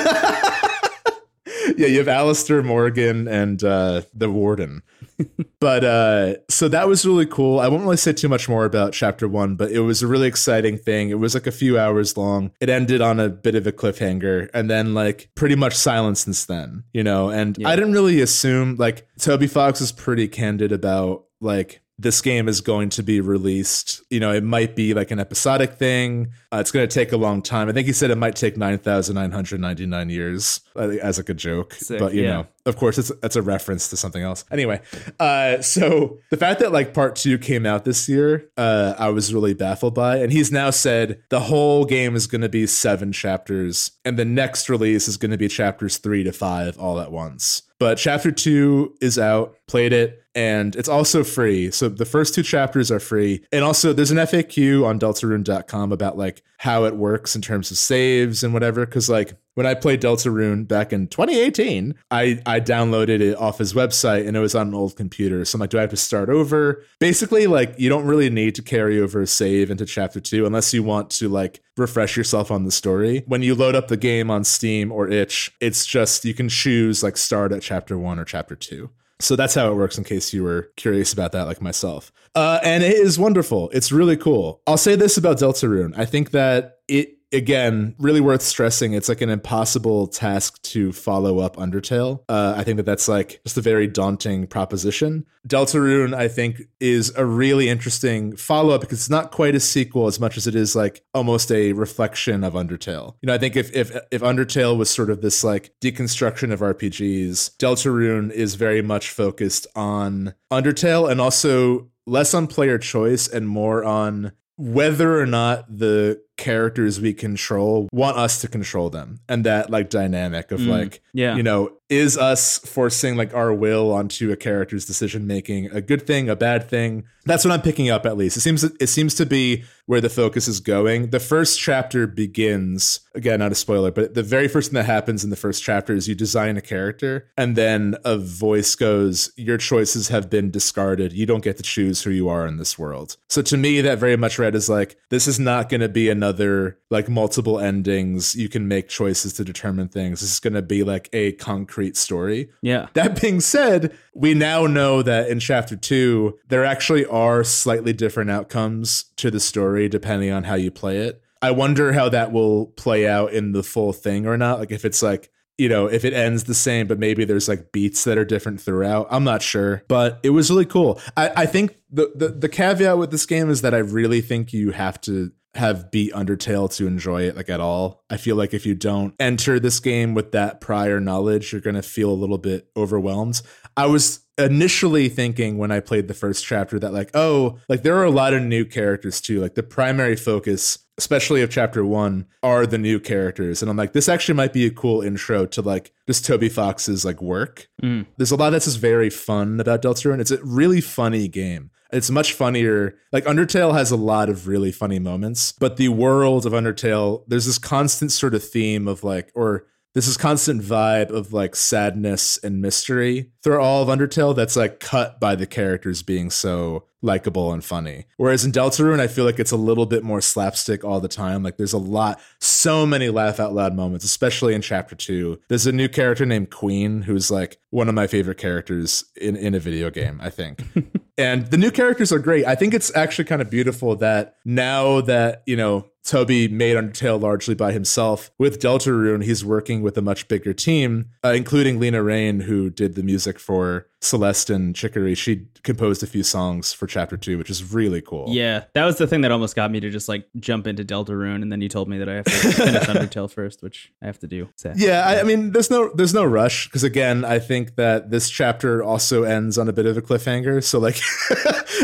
yeah, you have Alistair Morrigan and uh, the Warden. but uh, so that was really cool. I won't really say too much more about chapter one, but it was a really exciting thing. It was like a few hours long. It ended on a bit of a cliffhanger and then like pretty much silence since then, you know. And Yeah. I didn't really assume like Toby Fox is pretty candid about like this game is going to be released. You know, it might be like an episodic thing. Uh, it's going to take a long time. I think he said it might take 9,999 years uh, as like a joke. Sick, but, you yeah. know, of course, it's that's a reference to something else. Anyway, uh, so the fact that like part two came out this year, uh, I was really baffled by. And he's now said the whole game is going to be seven chapters, and the next release is going to be chapters three to five all at once. But chapter two is out, played it, and it's also free. So the first two chapters are free. And also there's an FAQ on deltarune.com about like how it works in terms of saves and whatever. Cause like when I played Deltarune back in 2018, I, I downloaded it off his website and it was on an old computer. So I'm like, do I have to start over? Basically, like you don't really need to carry over a save into chapter two unless you want to like refresh yourself on the story. When you load up the game on Steam or itch, it's just you can choose like start at chapter one or chapter two. So that's how it works in case you were curious about that, like myself. Uh, and it is wonderful. It's really cool. I'll say this about Deltarune. I think that it, again, really worth stressing. It's like an impossible task to follow up Undertale. Uh, I think that that's like just a very daunting proposition. Deltarune, I think, is a really interesting follow up because it's not quite a sequel as much as it is like almost a reflection of Undertale. You know, I think if if if Undertale was sort of this like deconstruction of RPGs, Deltarune is very much focused on Undertale and also less on player choice and more on whether or not the characters we control want us to control them. And that like dynamic of Mm, like yeah. you know is us forcing like our will onto a character's decision making a good thing a bad thing? That's what i'm picking up at least. It seems it seems to be where the focus is going. The first chapter begins again not a spoiler but the very first thing that happens in the first chapter is you design a character and then a voice goes your choices have been discarded. You don't get to choose who you are in this world. So to me that very much read is like this is not going to be another like multiple endings you can make choices to determine things this is going to be like a concrete story Yeah. that being said, we now know that in chapter two, there actually are slightly different outcomes to the story depending on how you play it. I wonder how that will play out in the full thing or not. Like if it's like, you know, if it ends the same, but maybe there's like beats that are different throughout. I'm not sure, but it was really cool. I, I think the, the the caveat with this game is that I really think you have to have beat Undertale to enjoy it like at all. I feel like if you don't enter this game with that prior knowledge, you're going to feel a little bit overwhelmed. I was initially thinking when I played the first chapter that like, oh, like there are a lot of new characters too. Like the primary focus especially of chapter one, are the new characters. And I'm like, this actually might be a cool intro to like just Toby Fox's like work. Mm. There's a lot that's just very fun about Deltarune. It's a really funny game. It's much funnier. Like Undertale has a lot of really funny moments, but the world of Undertale, there's this constant sort of theme of like, or this is constant vibe of like sadness and mystery through all of Undertale that's like cut by the characters being so likable and funny. Whereas in Deltarune, I feel like it's a little bit more slapstick all the time. Like there's a lot, so many laugh out loud moments, especially in chapter two. There's a new character named Queen who's like one of my favorite characters in, in a video game, I think. and the new characters are great. I think it's actually kind of beautiful that now that, you know, Toby made Undertale largely by himself. With Deltarune, he's working with a much bigger team, uh, including Lena Raine, who did the music for Celeste and Chicory, she composed a few songs for chapter two, which is really cool. Yeah, that was the thing that almost got me to just like jump into Deltarune, and then you told me that I have to finish Undertale first, which I have to do. Sad. Yeah, I, I mean, there's no there's no rush because again, I think that this chapter also ends on a bit of a cliffhanger. So like,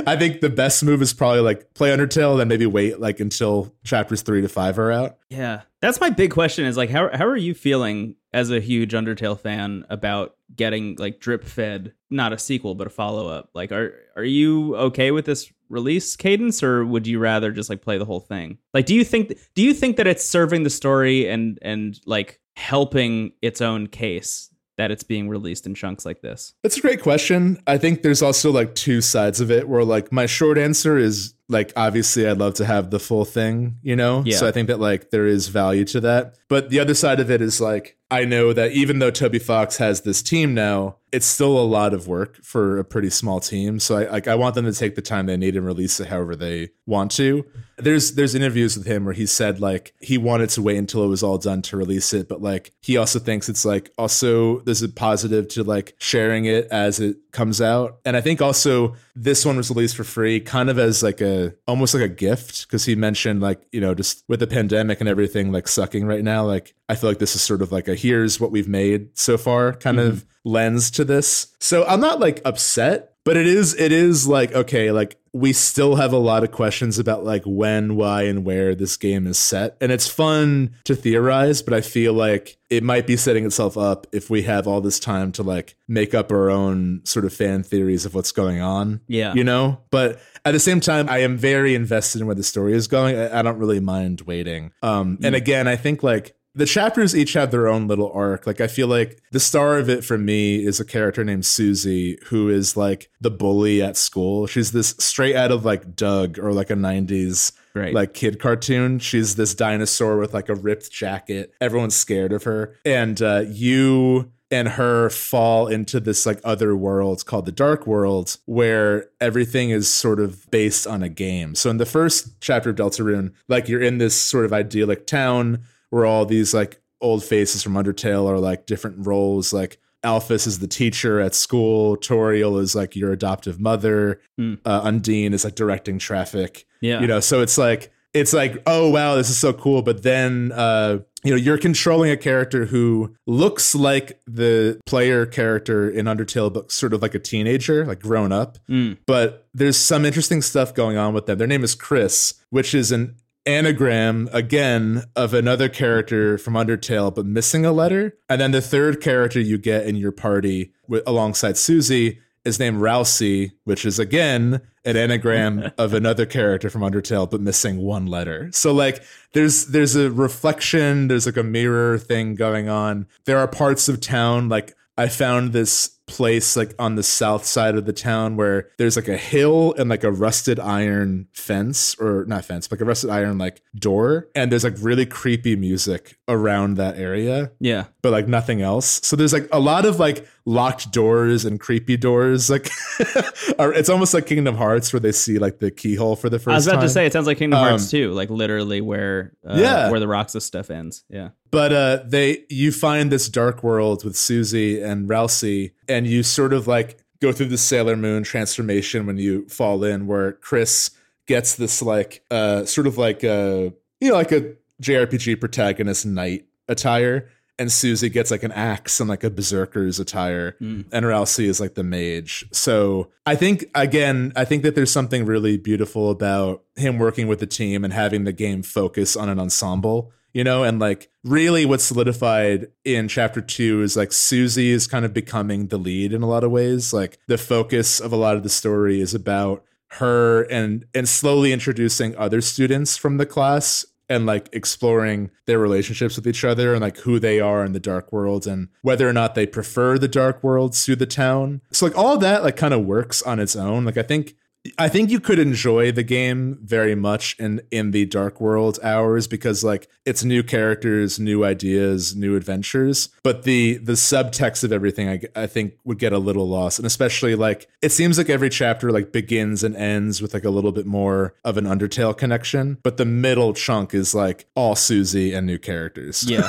I think the best move is probably like play Undertale, then maybe wait like until chapters three to five are out. Yeah, that's my big question. Is like, how how are you feeling as a huge Undertale fan about getting like drip fed, not a sequel but a follow up? Like, are are you okay with this release cadence, or would you rather just like play the whole thing? Like, do you think do you think that it's serving the story and and like helping its own case that it's being released in chunks like this? That's a great question. I think there's also like two sides of it where like my short answer is like obviously I'd love to have the full thing, you know? Yeah. So I think that like there is value to that. But the other side of it is like I know that even though Toby Fox has this team now, it's still a lot of work for a pretty small team. So I like I want them to take the time they need and release it however they want to. There's there's interviews with him where he said like he wanted to wait until it was all done to release it, but like he also thinks it's like also there's a positive to like sharing it as it comes out. And I think also this one was released for free kind of as like a almost like a gift because he mentioned like, you know, just with the pandemic and everything like sucking right now, like I feel like this is sort of like a here's what we've made so far kind of lens to this. So I'm not like upset, but it is it is like okay, like we still have a lot of questions about like when, why, and where this game is set. And it's fun to theorize, but I feel like it might be setting itself up if we have all this time to like make up our own sort of fan theories of what's going on. Yeah. You know? But at the same time, I am very invested in where the story is going. I, I don't really mind waiting. Um, and again, I think like the chapters each have their own little arc. Like I feel like the star of it for me is a character named Susie, who is like the bully at school. She's this straight out of like Doug or like a '90s Right. like kid cartoon. She's this dinosaur with like a ripped jacket. Everyone's scared of her, and uh, you and her fall into this like other world called the dark world where everything is sort of based on a game so in the first chapter of deltarune like you're in this sort of idyllic town where all these like old faces from undertale are like different roles like Alphys is the teacher at school. Toriel is like your adoptive mother. Hmm. Uh, Undyne is like directing traffic. Yeah. You know, so it's like it's like, oh wow, this is so cool. But then uh, you know, you're controlling a character who looks like the player character in Undertale, but sort of like a teenager, like grown up. Mm. But there's some interesting stuff going on with them. Their name is Kris, which is an anagram again of another character from Undertale, but missing a letter. And then the third character you get in your party with, alongside Susie is named Ralsei, which is again an anagram of another character from Undertale, but missing one letter. So like there's there's a reflection, there's like a mirror thing going on. There are parts of town like I found this place like on the south side of the town where there's like a hill and like a rusted iron fence or not fence, but like a rusted iron like door. And there's like really creepy music around that area, Yeah. but like nothing else. So there's like a lot of like locked doors and creepy doors. Like it's almost like Kingdom Hearts where they see like the keyhole for the first time. I was about time. to say it sounds like Kingdom Hearts Um, too, like literally where uh, Yeah. where the Roxas stuff ends. Yeah. But uh, they you find this dark world with Susie and Ralsei, and you sort of like go through the Sailor Moon transformation when you fall in, where Kris gets this like uh sort of like a you know like a JRPG protagonist knight attire, and Susie gets like an axe and like a berserker's attire, Mm. and Ralsei is like the mage. So I think again, I think that there's something really beautiful about him working with the team and having the game focus on an ensemble you know and like really what's solidified in chapter two is like susie is kind of becoming the lead in a lot of ways. Like the focus of a lot of the story is about her and and slowly introducing other students from the class and like exploring their relationships with each other and like who they are in the dark world and whether or not they prefer the dark worlds to the town. So like all that like kind of works on its own. Like i think I think you could enjoy the game very much in in the Dark World hours because like it's new characters, new ideas, new adventures. But the the subtext of everything, I, I think, would get a little lost, and especially like it seems like every chapter like begins and ends with like a little bit more of an Undertale connection, but the middle chunk is like all Susie and new characters. Yeah.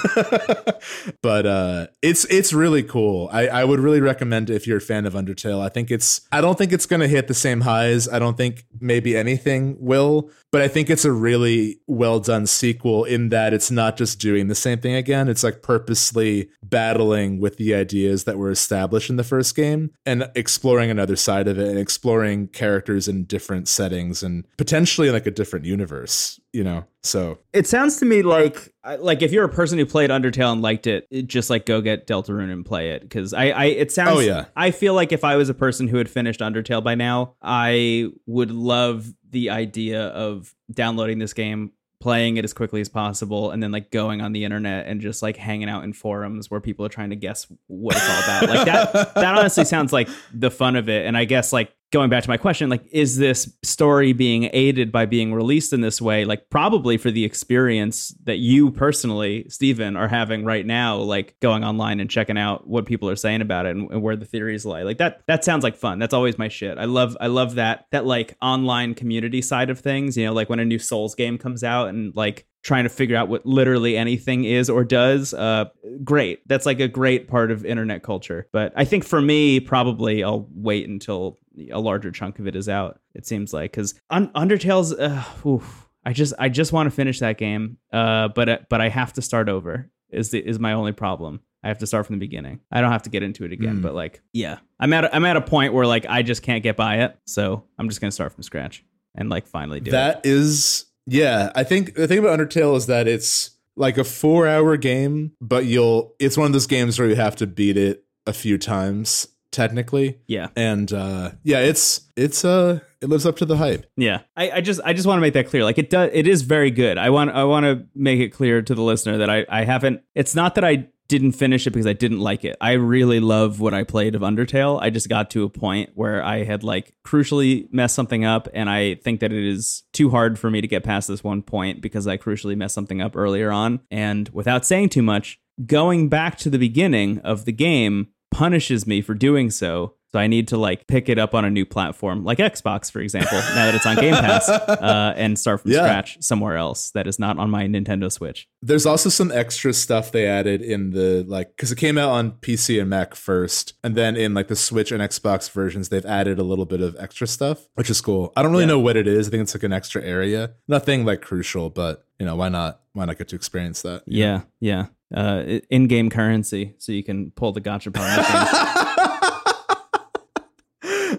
but uh, it's it's really cool. I I would really recommend it if you're a fan of Undertale. I think it's I don't think it's gonna hit the same highs. I don't think maybe anything will, but I think it's a really well done sequel in that it's not just doing the same thing again. It's like purposely battling with the ideas that were established in the first game and exploring another side of it and exploring characters in different settings and potentially like a different universe, you know? So It sounds to me like like if you're a person who played Undertale and liked it, it just like go get Deltarune and play it because I, I it sounds Oh, yeah. I feel like if I was a person who had finished Undertale by now, I would love the idea of downloading this game playing it as quickly as possible and then like going on the internet and just like hanging out in forums where people are trying to guess what it's all about. Like that that honestly sounds like the fun of it. And i guess like going back to my question like is this story being aided by being released in this way like probably for the experience that you personally Stephen are having right now like going online and checking out what people are saying about it and, and where the theories lie? Like that that sounds like fun. That's always my shit. I love i love that that like online community side of things you know like when a new souls game comes out and like trying to figure out what literally anything is or does uh great. That's like a great part of internet culture. But i think for me probably i'll wait until a larger chunk of it is out it seems like because Un- undertale's uh, oof, i just i just want to finish that game uh but uh, but i have to start over is the, is my only problem I have to start from the beginning. I don't have to get into it again, Mm. but like, yeah, I'm at a, I'm at a point where like I just can't get by it, so I'm just gonna start from scratch and like finally do it. That is, yeah. I think the thing about Undertale is that it's like a four-hour game, but you'll. It's one of those games where you have to beat it a few times, technically, Yeah, and uh, yeah, it's it's uh, it lives up to the hype. yeah. I, I just I just want to make that clear. Like it does, it is very good. I want I want to make it clear to the listener that I I haven't. It's not that I didn't finish it because I didn't like it. I really love what I played of Undertale. I just got to a point where I had like crucially messed something up, and I think that it is too hard for me to get past this one point because I crucially messed something up earlier on. And without saying too much, going back to the beginning of the game punishes me for doing so. So I need to like pick it up on a new platform, like Xbox, for example, now that it's on Game Pass, uh, and start from Yeah. scratch somewhere else that is not on my Nintendo Switch. There's also some extra stuff they added in the like because it came out on PC and Mac first, and then in like the Switch and Xbox versions, they've added a little bit of extra stuff, which is cool. I don't really Yeah. know what it is. I think it's like an extra area, nothing like crucial, but you know why not? Why not get to experience that? Yeah, yeah. Uh, in-game currency, so you can pull the gotcha machine.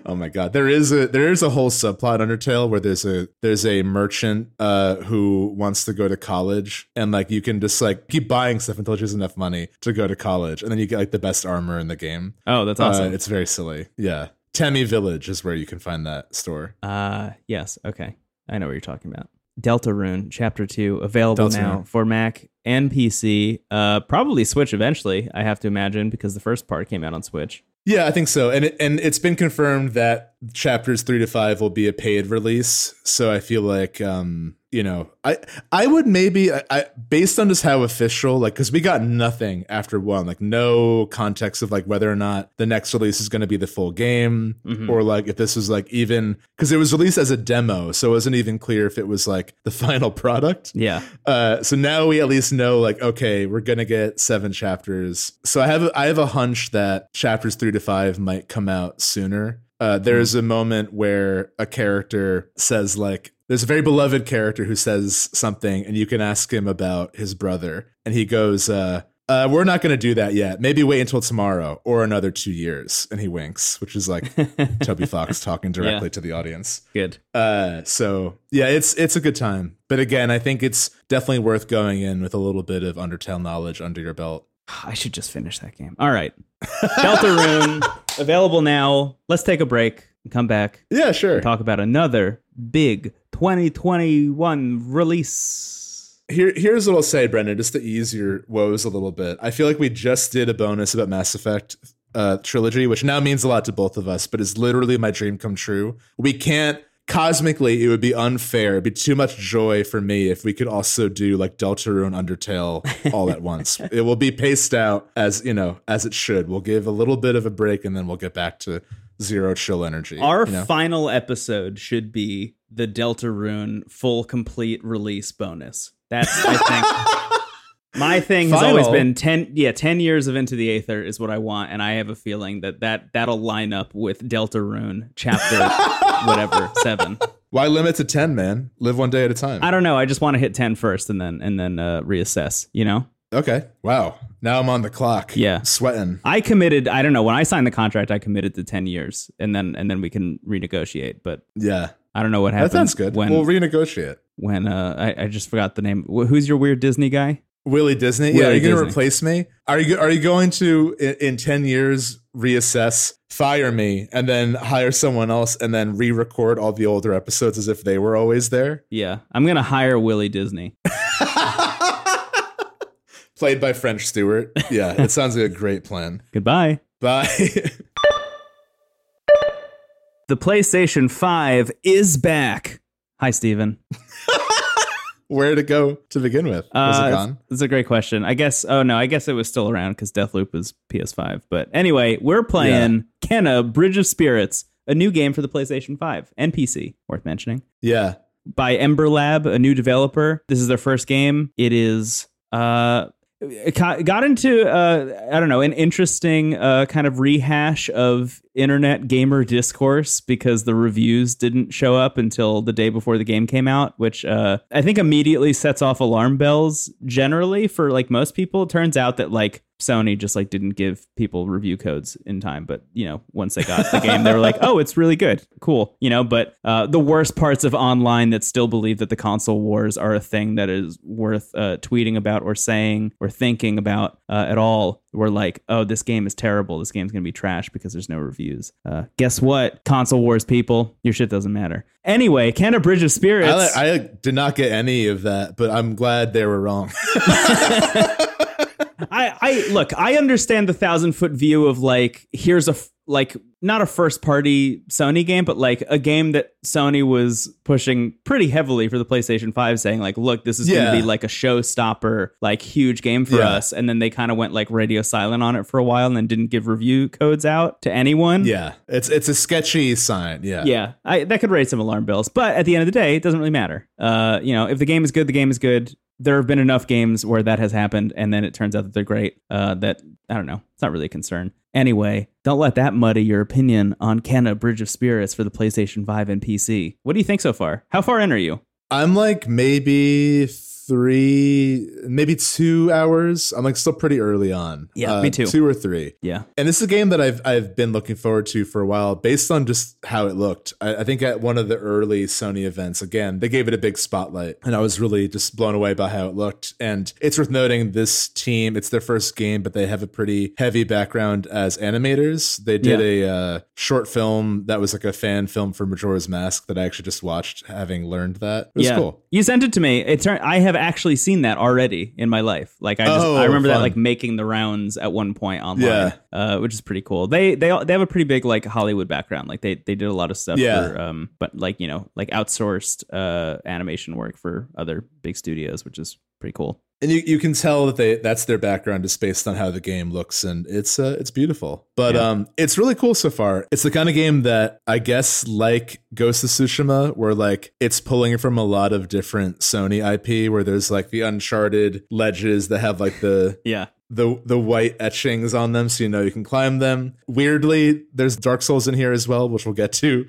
Oh my god, there is a there is a whole subplot Undertale where there's a there's a merchant uh who wants to go to college and like you can just like keep buying stuff until she has enough money to go to college and then you get like the best armor in the game. Oh, that's Uh, awesome. it's very silly. Yeah. Temmie Village is where you can find that store. Uh, yes. Okay. I know what you're talking about. Deltarune Chapter 2 available Deltarune. now for Mac and PC. Uh, probably Switch eventually, I have to imagine, because the first part came out on Switch. Yeah, I think so. And it, and it's been confirmed that chapters 3 to 5 will be a paid release. So I feel like um you know, I I would maybe I, I based on just how official like cuz we got nothing after one, like no context of like whether or not the next release is going to be the full game Mhm. or like if this was like even cuz it was released as a demo, so it wasn't even clear if it was like the final product. Yeah. Uh, so now we at least know, like, okay, we're gonna get seven chapters. So I have I have a hunch that chapters three to five might come out sooner. Uh, there's a moment where a character says, like, there's a very beloved character who says something, and you can ask him about his brother, and he goes, uh, uh, "We're not gonna do that yet. Maybe wait until tomorrow or another two years." And he winks, which is like Toby Fox talking directly to the audience. Good. Uh, so yeah, it's it's a good time. But again, I think it's definitely worth going in with a little bit of Undertale knowledge under your belt. I should just finish that game. All right. Deltarune available now. Let's take a break come back Yeah, sure. and talk about another big 2021 release. Here, here's what I'll say, Brendan, just to ease your woes a little bit. I feel like we just did a bonus about Mass Effect uh, trilogy, which now means a lot to both of us, but is literally my dream come true. We can't cosmically it would be unfair. It'd be too much joy for me if we could also do like Deltarune Undertale all at once. it will be paced out as you know as it should. We'll give a little bit of a break and then we'll get back to zero chill energy. Our you know? final episode should be the Deltarune full complete release bonus. That's I think my thing has always been 10 yeah, 10 years of Into the Aether is what I want and I have a feeling that that that'll line up with Deltarune chapter whatever, 7. Why limit to ten, man? Live one day at a time. I don't know, I just want to hit 10 first and then and then uh reassess, you know? Okay. Wow. Now I'm on the clock. Yeah. Sweating. I committed, I don't know, when I signed the contract I committed to 10 years and then and then we can renegotiate, but Yeah. I don't know what happened. That sounds good. when we'll renegotiate. when uh I, I just forgot the name. Who's your weird Disney guy? Willie Disney. yeah, Willie are you going to replace me? Are you are you going to in, in ten years reassess, fire me, and then hire someone else, and then re-record all the older episodes as if they were always there? Yeah, I'm gonna hire Willie Disney. Played by French Stewart. Yeah, it sounds like a great plan. Goodbye. Bye. The PlayStation 5 is back. Hi, Steven. Where to go to begin with? Was Uh, it gone? It's a great question. I guess. Oh no, I guess it was still around because Deathloop was PS5. But anyway, we're playing Kena Bridge of Spirits, a new game for the PlayStation 5 and PC. Worth mentioning. Yeah. by Ember Lab, a new developer. This is their first game. It is uh got into uh I don't know, an interesting uh kind of rehash of internet gamer discourse because the reviews didn't show up until the day before the game came out, which uh I think immediately sets off alarm bells generally for like most people. It turns out that like Sony just like didn't give people review codes in time, but you know, once they got the game, they were like, "Oh, it's really good, cool," you know. But uh, the worst parts of online that still believe that the console wars are a thing that is worth uh, tweeting about or saying or thinking about uh, at all were like, "Oh, this game is terrible. This game's gonna be trash because there's no reviews." Uh, guess what, console wars people, your shit doesn't matter. Anyway, Kena Bridge of Spirits. I, I did not get any of that, but I'm glad they were wrong. I, I look, I understand the thousand foot view of like, here's a f- like not a first party Sony game, but like a game that Sony was pushing pretty heavily for the PlayStation 5, saying like, look, this is Yeah. gonna be like a showstopper, like huge game for Yeah. us. And then they kind of went like radio silent on it for a while and then didn't give review codes out to anyone. yeah, it's it's a sketchy sign. Yeah. Yeah, I, that could raise some alarm bells, but at the end of the day, it doesn't really matter. Uh, you know, if the game is good, the game is good. There have been enough games where that has happened, and then it turns out that they're great. Uh, that I don't know, it's not really a concern. Anyway, don't let that muddy your opinion on Kena Bridge of Spirits for the PlayStation 5 and PC. What do you think so far? How far in are you? I'm like maybe three, maybe two hours. I'm like still pretty early on. Yeah, Uh, me too. Two or three. Yeah, And this is a game that I've I've been looking forward to for a while, based on just how it looked. I, I think at one of the early Sony events, again, they gave it a big spotlight, and I was really just blown away by how it looked. And it's worth noting this team; it's their first game, but they have a pretty heavy background as animators. They did a uh, short film that was like a fan film for Majora's Mask that I actually just watched, having learned that. It was yeah. cool. You sent it to me. It turned. I have actually seen that already in my life. Like I just, Oh, I remember that like making the rounds at one point online. Yeah. uh, which is pretty cool. They they they have a pretty big like Hollywood background. Like they they did a lot of stuff. Yeah. For, um, but like you know like outsourced uh animation work for other big studios, which is pretty cool. and you, you can tell that they that's their background just based on how the game looks and it's uh, it's beautiful but Yeah. um it's really cool so far it's the kind of game that i guess like ghost of tsushima where like it's pulling from a lot of different sony ip where there's like the uncharted ledges that have like the Yeah. the the white etchings on them so you know you can climb them weirdly there's dark souls in here as well which we'll get to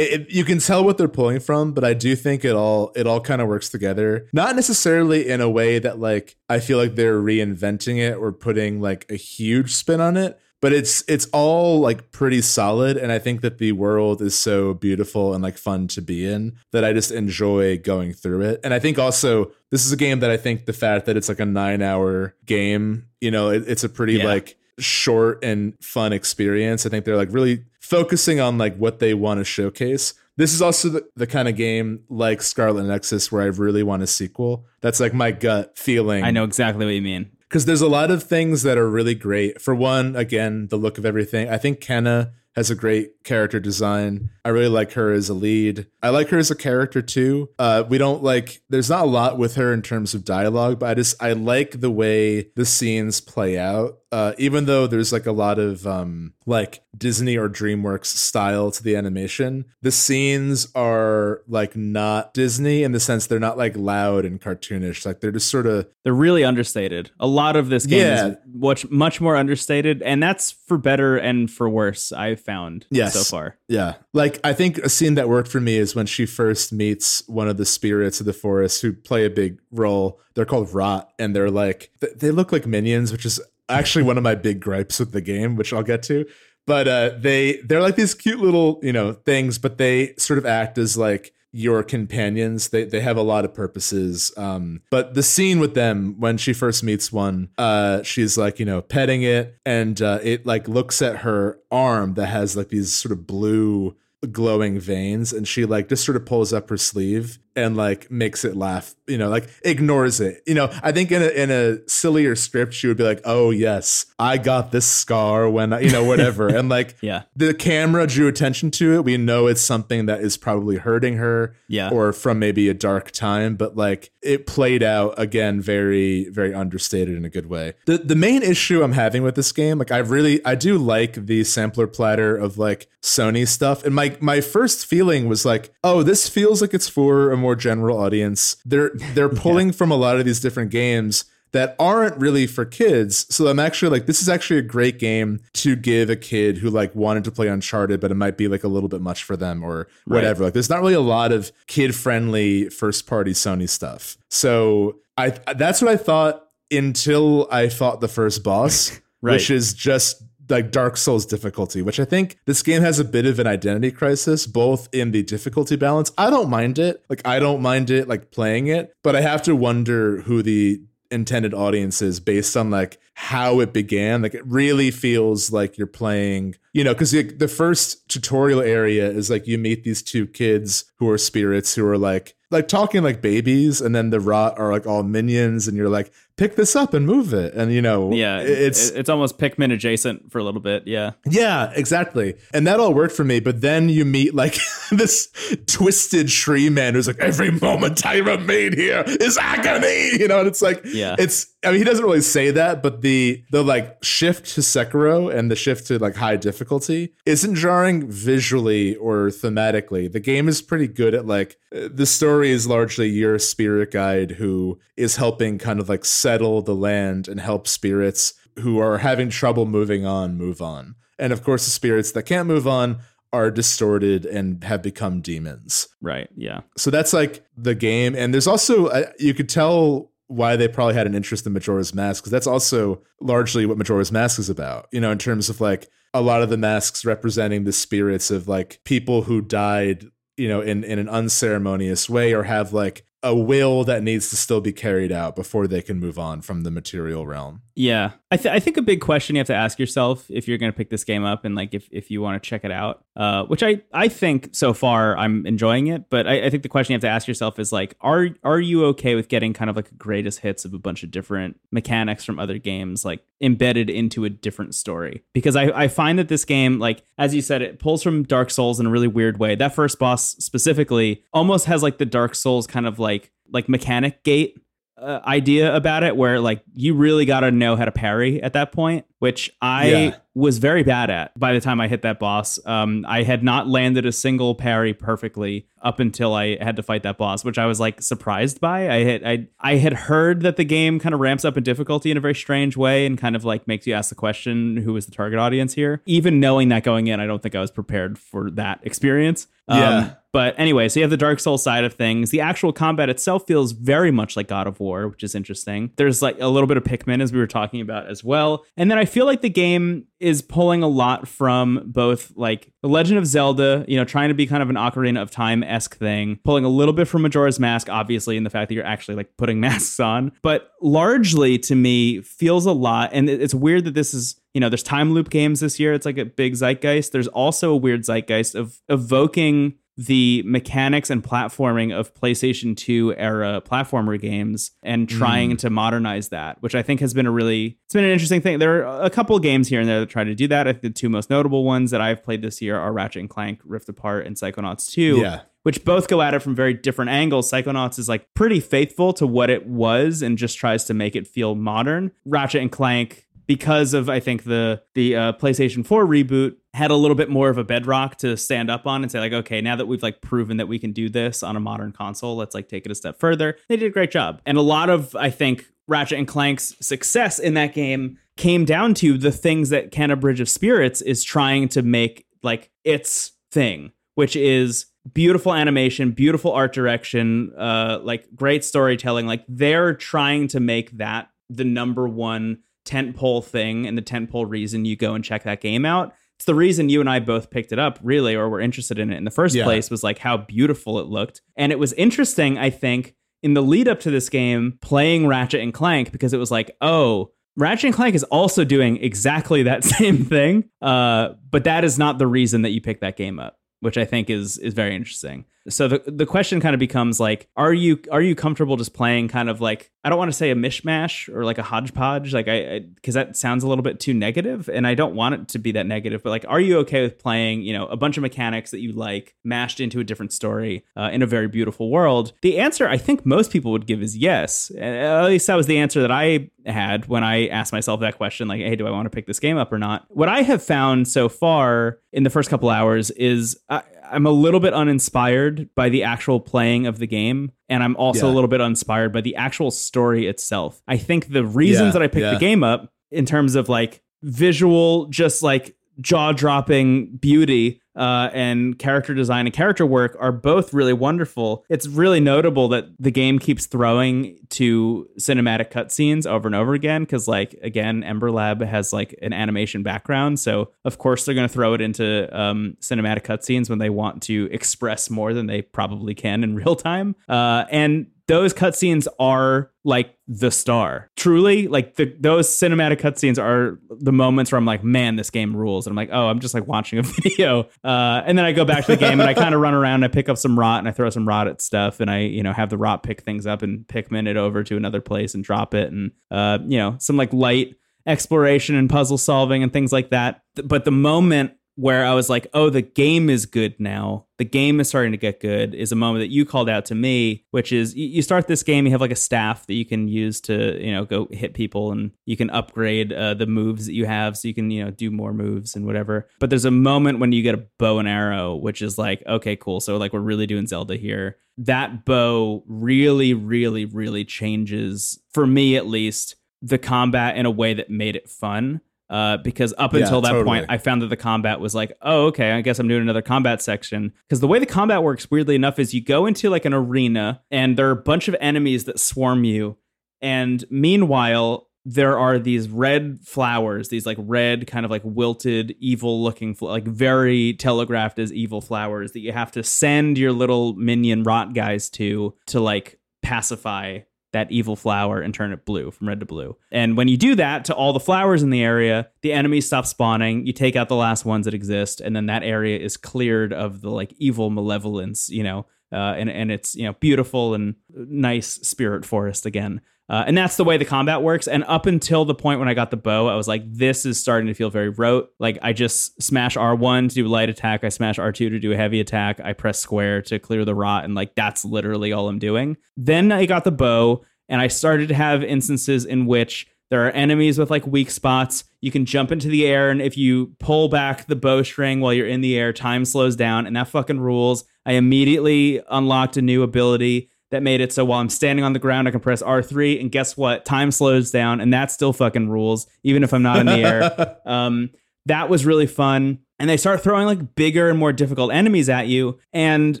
it, it- you can tell what they're pulling from but i do think it all it all kind of works together. Not necessarily in a way that like i feel like they're reinventing it or putting like a huge spin on it but it's it's all like pretty solid and i think that the world is so beautiful and like fun to be in that i just enjoy going through it. And i think also this is a game that i think the fact that it's like a nine hour game you know it, it's a pretty Yeah. like short and fun experience. I think they're like really focusing on like what they want to showcase this is also the, the kind of game like scarlet nexus where i really want a sequel that's like my gut feeling I know exactly what you mean. because there's a lot of things that are really great. For one, again, the look of everything. I think Kena has a great character design. I really like her as a lead. I like her as a character too. Uh, we don't like. There's not a lot with her in terms of dialogue, but I just I like the way the scenes play out. Uh, even though there's like a lot of um, like Disney or DreamWorks style to the animation, the scenes are like not Disney in the sense they're not like loud and cartoonish. Like they're just sort of They're really understated. A lot of this game Yeah. is much much more understated, and that's for better and for worse. I've found Yes. so far. Yeah. Like I think a scene that worked for me is when she first meets one of the spirits of the forest who play a big role. They're called Rot and they're like they look like minions, which is actually one of my big gripes with the game, which I'll get to. But uh they they're like these cute little, you know, things, but they sort of act as like your companions they they have a lot of purposes um but the scene with them when she first meets one uh she's like you know petting it and uh it like looks at her arm that has like these sort of blue glowing veins and she like just sort of pulls up her sleeve and like makes it laugh you know like ignores it. You know i think in a in a sillier script she would be like oh yes i got this scar when I, you know whatever. And like Yeah. the camera drew attention to it. We know it's something that is probably hurting her Yeah. or from maybe a dark time but like it played out again very very understated in a good way. The the main issue i'm having with this game like i really i do like the sampler platter of like sony stuff. And my my first feeling was like oh this feels like it's for a more general audience they're they're pulling from a lot of these different games that aren't really for kids. So I'm actually like, this is actually a great game to give a kid who like wanted to play Uncharted, but it might be like a little bit much for them or whatever. Like, there's not really a lot of kid friendly first party Sony stuff. So I that's what I thought until I fought the first boss, Right. which is just like Dark Souls difficulty, which I think this game has a bit of an identity crisis, both in the difficulty balance. I don't mind it. Like, I don't mind it, like playing it, but I have to wonder who the intended audience is based on like how it began. Like, it really feels like you're playing, you know, because the, the first tutorial area is like you meet these two kids who are spirits who are like, like talking like babies, and then the rot are like all minions, and you're like, pick this up and move it. And you know, Yeah, it's it's almost Pikmin adjacent for a little bit. Yeah, yeah, exactly. And that all worked for me. But then you meet like this twisted tree man who's like, every moment I remain here is agony. You know, and it's like, Yeah. it's, I mean, he doesn't really say that, but the, the like shift to Sekiro and the shift to like high difficulty isn't jarring visually or thematically. The game is pretty good at like, uh, the story is largely your spirit guide who is helping kind of like settle the land and help spirits who are having trouble moving on move on. And of course, the spirits that can't move on are distorted and have become demons. right. Yeah, So that's like the game. And there's also, uh, you could tell why they probably had an interest in Majora's Mask, because that's also largely what Majora's Mask is about, you know, in terms of like a lot of the masks representing the spirits of like people who died, you know, in, in an unceremonious way or have like a will that needs to still be carried out before they can move on from the material realm. Yeah. I th- I think a big question you have to ask yourself if you're going to pick this game up and like if, if you want to check it out, uh, which I I think so far I'm enjoying it, but I, I think the question you have to ask yourself is like, are are you okay with getting kind of like greatest hits of a bunch of different mechanics from other games like embedded into a different story? Because I I find that this game like as you said it pulls from Dark Souls in a really weird way. That first boss specifically almost has like the Dark Souls kind of like like mechanic gate uh, idea about it where like you really got to know how to parry at that point which i Yeah. was very bad at by the time i hit that boss um, i had not landed a single parry perfectly up until i had to fight that boss which i was like surprised by i had i, I had heard that the game kind of ramps up in difficulty in a very strange way and kind of like makes you ask the question who is the target audience here even knowing that going in i don't think i was prepared for that experience Um, Yeah. But anyway, so you have the Dark Souls side of things. The actual combat itself feels very much like God of War, which is interesting. There's like a little bit of Pikmin, as we were talking about as well. And then I feel like the game is pulling a lot from both like The Legend of Zelda, you know, trying to be kind of an Ocarina of Time esque thing, pulling a little bit from Majora's Mask, obviously, in the fact that you're actually like putting masks on. But largely to me, feels a lot. And it's weird that this is you know, there's time loop games this year. It's like a big zeitgeist. There's also a weird zeitgeist of evoking the mechanics and platforming of PlayStation 2 era platformer games and trying mm. to modernize that, which I think has been a really it's been an interesting thing. There are a couple games here and there that try to do that. I think the two most notable ones that I've played this year are Ratchet and Clank Rift Apart and Psychonauts 2. Yeah which both go at it from very different angles. Psychonauts is like pretty faithful to what it was and just tries to make it feel modern. Ratchet and Clank because of I think the the uh, PlayStation 4 reboot had a little bit more of a bedrock to stand up on and say like okay now that we've like proven that we can do this on a modern console let's like take it a step further they did a great job and a lot of I think Ratchet and Clank's success in that game came down to the things that Kena Bridge of Spirits is trying to make like its thing which is beautiful animation, beautiful art direction, uh, like great storytelling. Like they're trying to make that the number one tentpole thing and the tentpole reason you go and check that game out. It's the reason you and I both picked it up, really, or were interested in it in the first yeah. place, was like how beautiful it looked. And it was interesting, I think, in the lead up to this game, playing Ratchet and Clank, because it was like, oh, Ratchet and Clank is also doing exactly that same thing. Uh, but that is not the reason that you pick that game up which I think is is very interesting. So the the question kind of becomes like, are you are you comfortable just playing kind of like I don't want to say a mishmash or like a hodgepodge, like I because that sounds a little bit too negative, and I don't want it to be that negative. But like, are you okay with playing you know a bunch of mechanics that you like mashed into a different story uh, in a very beautiful world? The answer I think most people would give is yes. At least that was the answer that I had when I asked myself that question, like, hey, do I want to pick this game up or not? What I have found so far in the first couple hours is. I, I'm a little bit uninspired by the actual playing of the game, and I'm also yeah. a little bit uninspired by the actual story itself. I think the reasons yeah, that I picked yeah. the game up in terms of like visual, just like jaw dropping beauty uh, and character design and character work are both really wonderful. It's really notable that the game keeps throwing to cinematic cutscenes over and over again because, like, again, Ember Lab has like an animation background, so of course they're going to throw it into um, cinematic cutscenes when they want to express more than they probably can in real time. Uh, and those cutscenes are like the star. Truly, like the, those cinematic cutscenes are the moments where I'm like, man, this game rules. And I'm like, oh, I'm just like watching a video. Uh, and then I go back to the game and I kind of run around and I pick up some rot and I throw some rot at stuff and I, you know, have the rot pick things up and Pikmin it over to another place and drop it. And, uh, you know, some like light exploration and puzzle solving and things like that. But the moment where I was like, oh, the game is good now. The game is starting to get good is a moment that you called out to me, which is you start this game, you have like a staff that you can use to, you know, go hit people and you can upgrade uh, the moves that you have so you can, you know, do more moves and whatever. But there's a moment when you get a bow and arrow, which is like, okay, cool. So like we're really doing Zelda here. That bow really, really, really changes, for me at least, the combat in a way that made it fun uh, because up yeah, until that totally. point, I found that the combat was like, oh, okay, I guess I'm doing another combat section. Because the way the combat works, weirdly enough, is you go into like an arena and there are a bunch of enemies that swarm you. And meanwhile, there are these red flowers, these like red, kind of like wilted, evil looking, like very telegraphed as evil flowers that you have to send your little minion rot guys to to like pacify that evil flower and turn it blue from red to blue. And when you do that to all the flowers in the area, the enemies stop spawning. You take out the last ones that exist, and then that area is cleared of the like evil malevolence, you know, uh, and and it's you know beautiful and nice spirit forest again. Uh, and that's the way the combat works. And up until the point when I got the bow, I was like, this is starting to feel very rote. Like I just smash R1 to do light attack, I smash R2 to do a heavy attack, I press square to clear the rot, and like that's literally all I'm doing. Then I got the bow, and I started to have instances in which there are enemies with like weak spots. You can jump into the air, and if you pull back the bowstring while you're in the air, time slows down, and that fucking rules. I immediately unlocked a new ability that made it so while I'm standing on the ground, I can press R3, and guess what? Time slows down, and that still fucking rules, even if I'm not in the air. Um, that was really fun. And they start throwing like bigger and more difficult enemies at you. And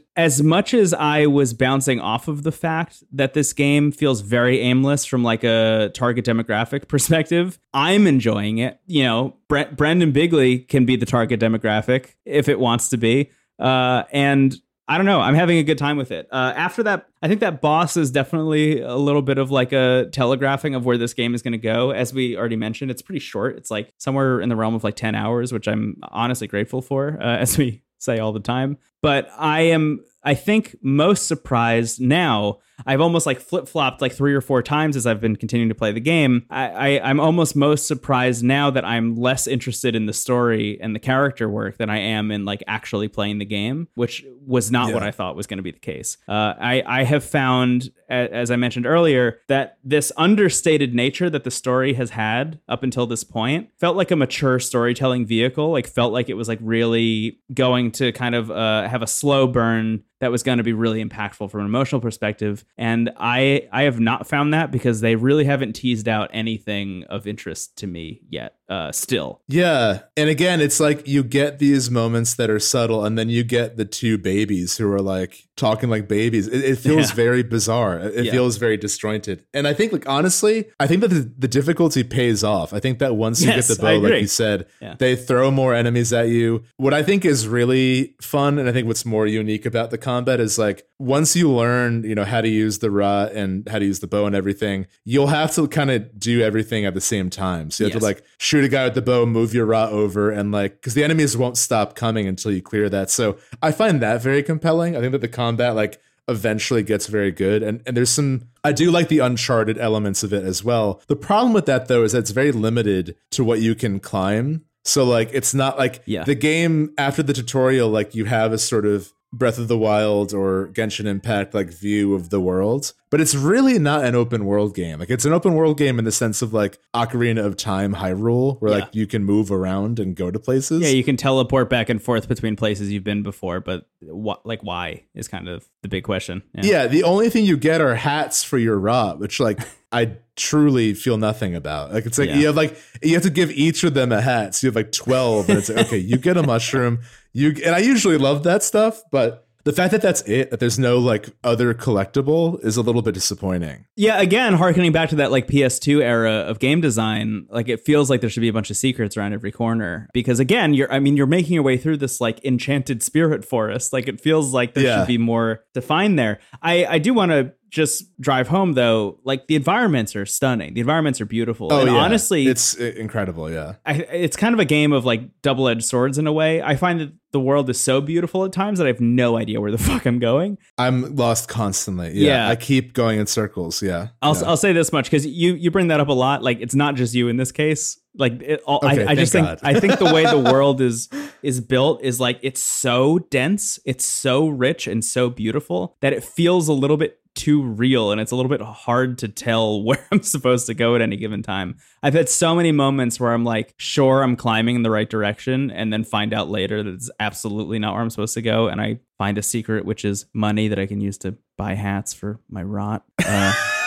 as much as I was bouncing off of the fact that this game feels very aimless from like a target demographic perspective, I'm enjoying it. You know, Bre- Brendan Bigley can be the target demographic if it wants to be. Uh, and I don't know. I'm having a good time with it. Uh, after that, I think that boss is definitely a little bit of like a telegraphing of where this game is going to go. As we already mentioned, it's pretty short. It's like somewhere in the realm of like 10 hours, which I'm honestly grateful for uh, as we say all the time. But I am I think most surprised now. I've almost like flip flopped like three or four times as I've been continuing to play the game. I, I I'm almost most surprised now that I'm less interested in the story and the character work than I am in like actually playing the game, which was not Yeah. what I thought was going to be the case. Uh, I I have found, as I mentioned earlier, that this understated nature that the story has had up until this point felt like a mature storytelling vehicle. Like felt like it was like really going to kind of uh, have a slow burn that was going to be really impactful from an emotional perspective and i i have not found that because they really haven't teased out anything of interest to me yet uh still Yeah. And again, it's like you get these moments that are subtle, and then you get the two babies who are like talking like babies. It, it feels Yeah. very bizarre. It Yeah. feels very disjointed. And I think, like, honestly, I think that the, the difficulty pays off. I think that once you Yes, get the bow, like you said, Yeah. they throw more enemies at you. What I think is really fun, and I think what's more unique about the combat is like once you learn, you know, how to use the rot and how to use the bow and everything, you'll have to kind of do everything at the same time. So you have Yes. to like shoot a guy with the bow, move your rot over, and like because the enemies won't stop coming until you clear that. So I find that very compelling. I think that the combat like eventually gets very good and and there's some I do like the uncharted elements of it as well. The problem with that though is that it's very limited to what you can climb. So like it's not like Yeah. the game after the tutorial like you have a sort of Breath of the Wild or Genshin Impact like view of the world, but it's really not an open world game. Like it's an open world game in the sense of like Ocarina of Time Hyrule where Yeah. like you can move around and go to places. yeah you can teleport back and forth between places you've been before but what like why is kind of the big question Yeah, the only thing you get are hats for your rot, which like I truly feel nothing about. Like it's like Yeah. you have like you have to give each of them a hat. So you have like twelve, and it's like okay, you get a mushroom. You and I usually love that stuff, but the fact that that's it, that there's no like other collectible, is a little bit disappointing. Yeah, again, harkening back to that like PS2 era of game design, like it feels like there should be a bunch of secrets around every corner. Because again, you're I mean, you're making your way through this like enchanted spirit forest. Like it feels like there Yeah. should be more to find there. I I do want to just drive home though, like the environments are stunning. The environments are beautiful. and Oh, yeah. honestly, it's uh, incredible. Yeah, I, it's kind of a game of like double-edged swords in a way. I find that the world is so beautiful at times that I have no idea where the fuck I'm going. I'm lost constantly. Yeah, Yeah. I keep going in circles. Yeah, I'll yeah. I'll say this much because you you bring that up a lot. Like it's not just you in this case. Like it, all, Okay, I, I just think I think the way the world is is built is like it's so dense, it's so rich and so beautiful that it feels a little bit too real and it's a little bit hard to tell where I'm supposed to go at any given time. I've had so many moments where I'm like, sure, I'm climbing in the right direction, and then find out later that it's absolutely not where I'm supposed to go, and I find a secret, which is money that I can use to buy hats for my rot. Uh,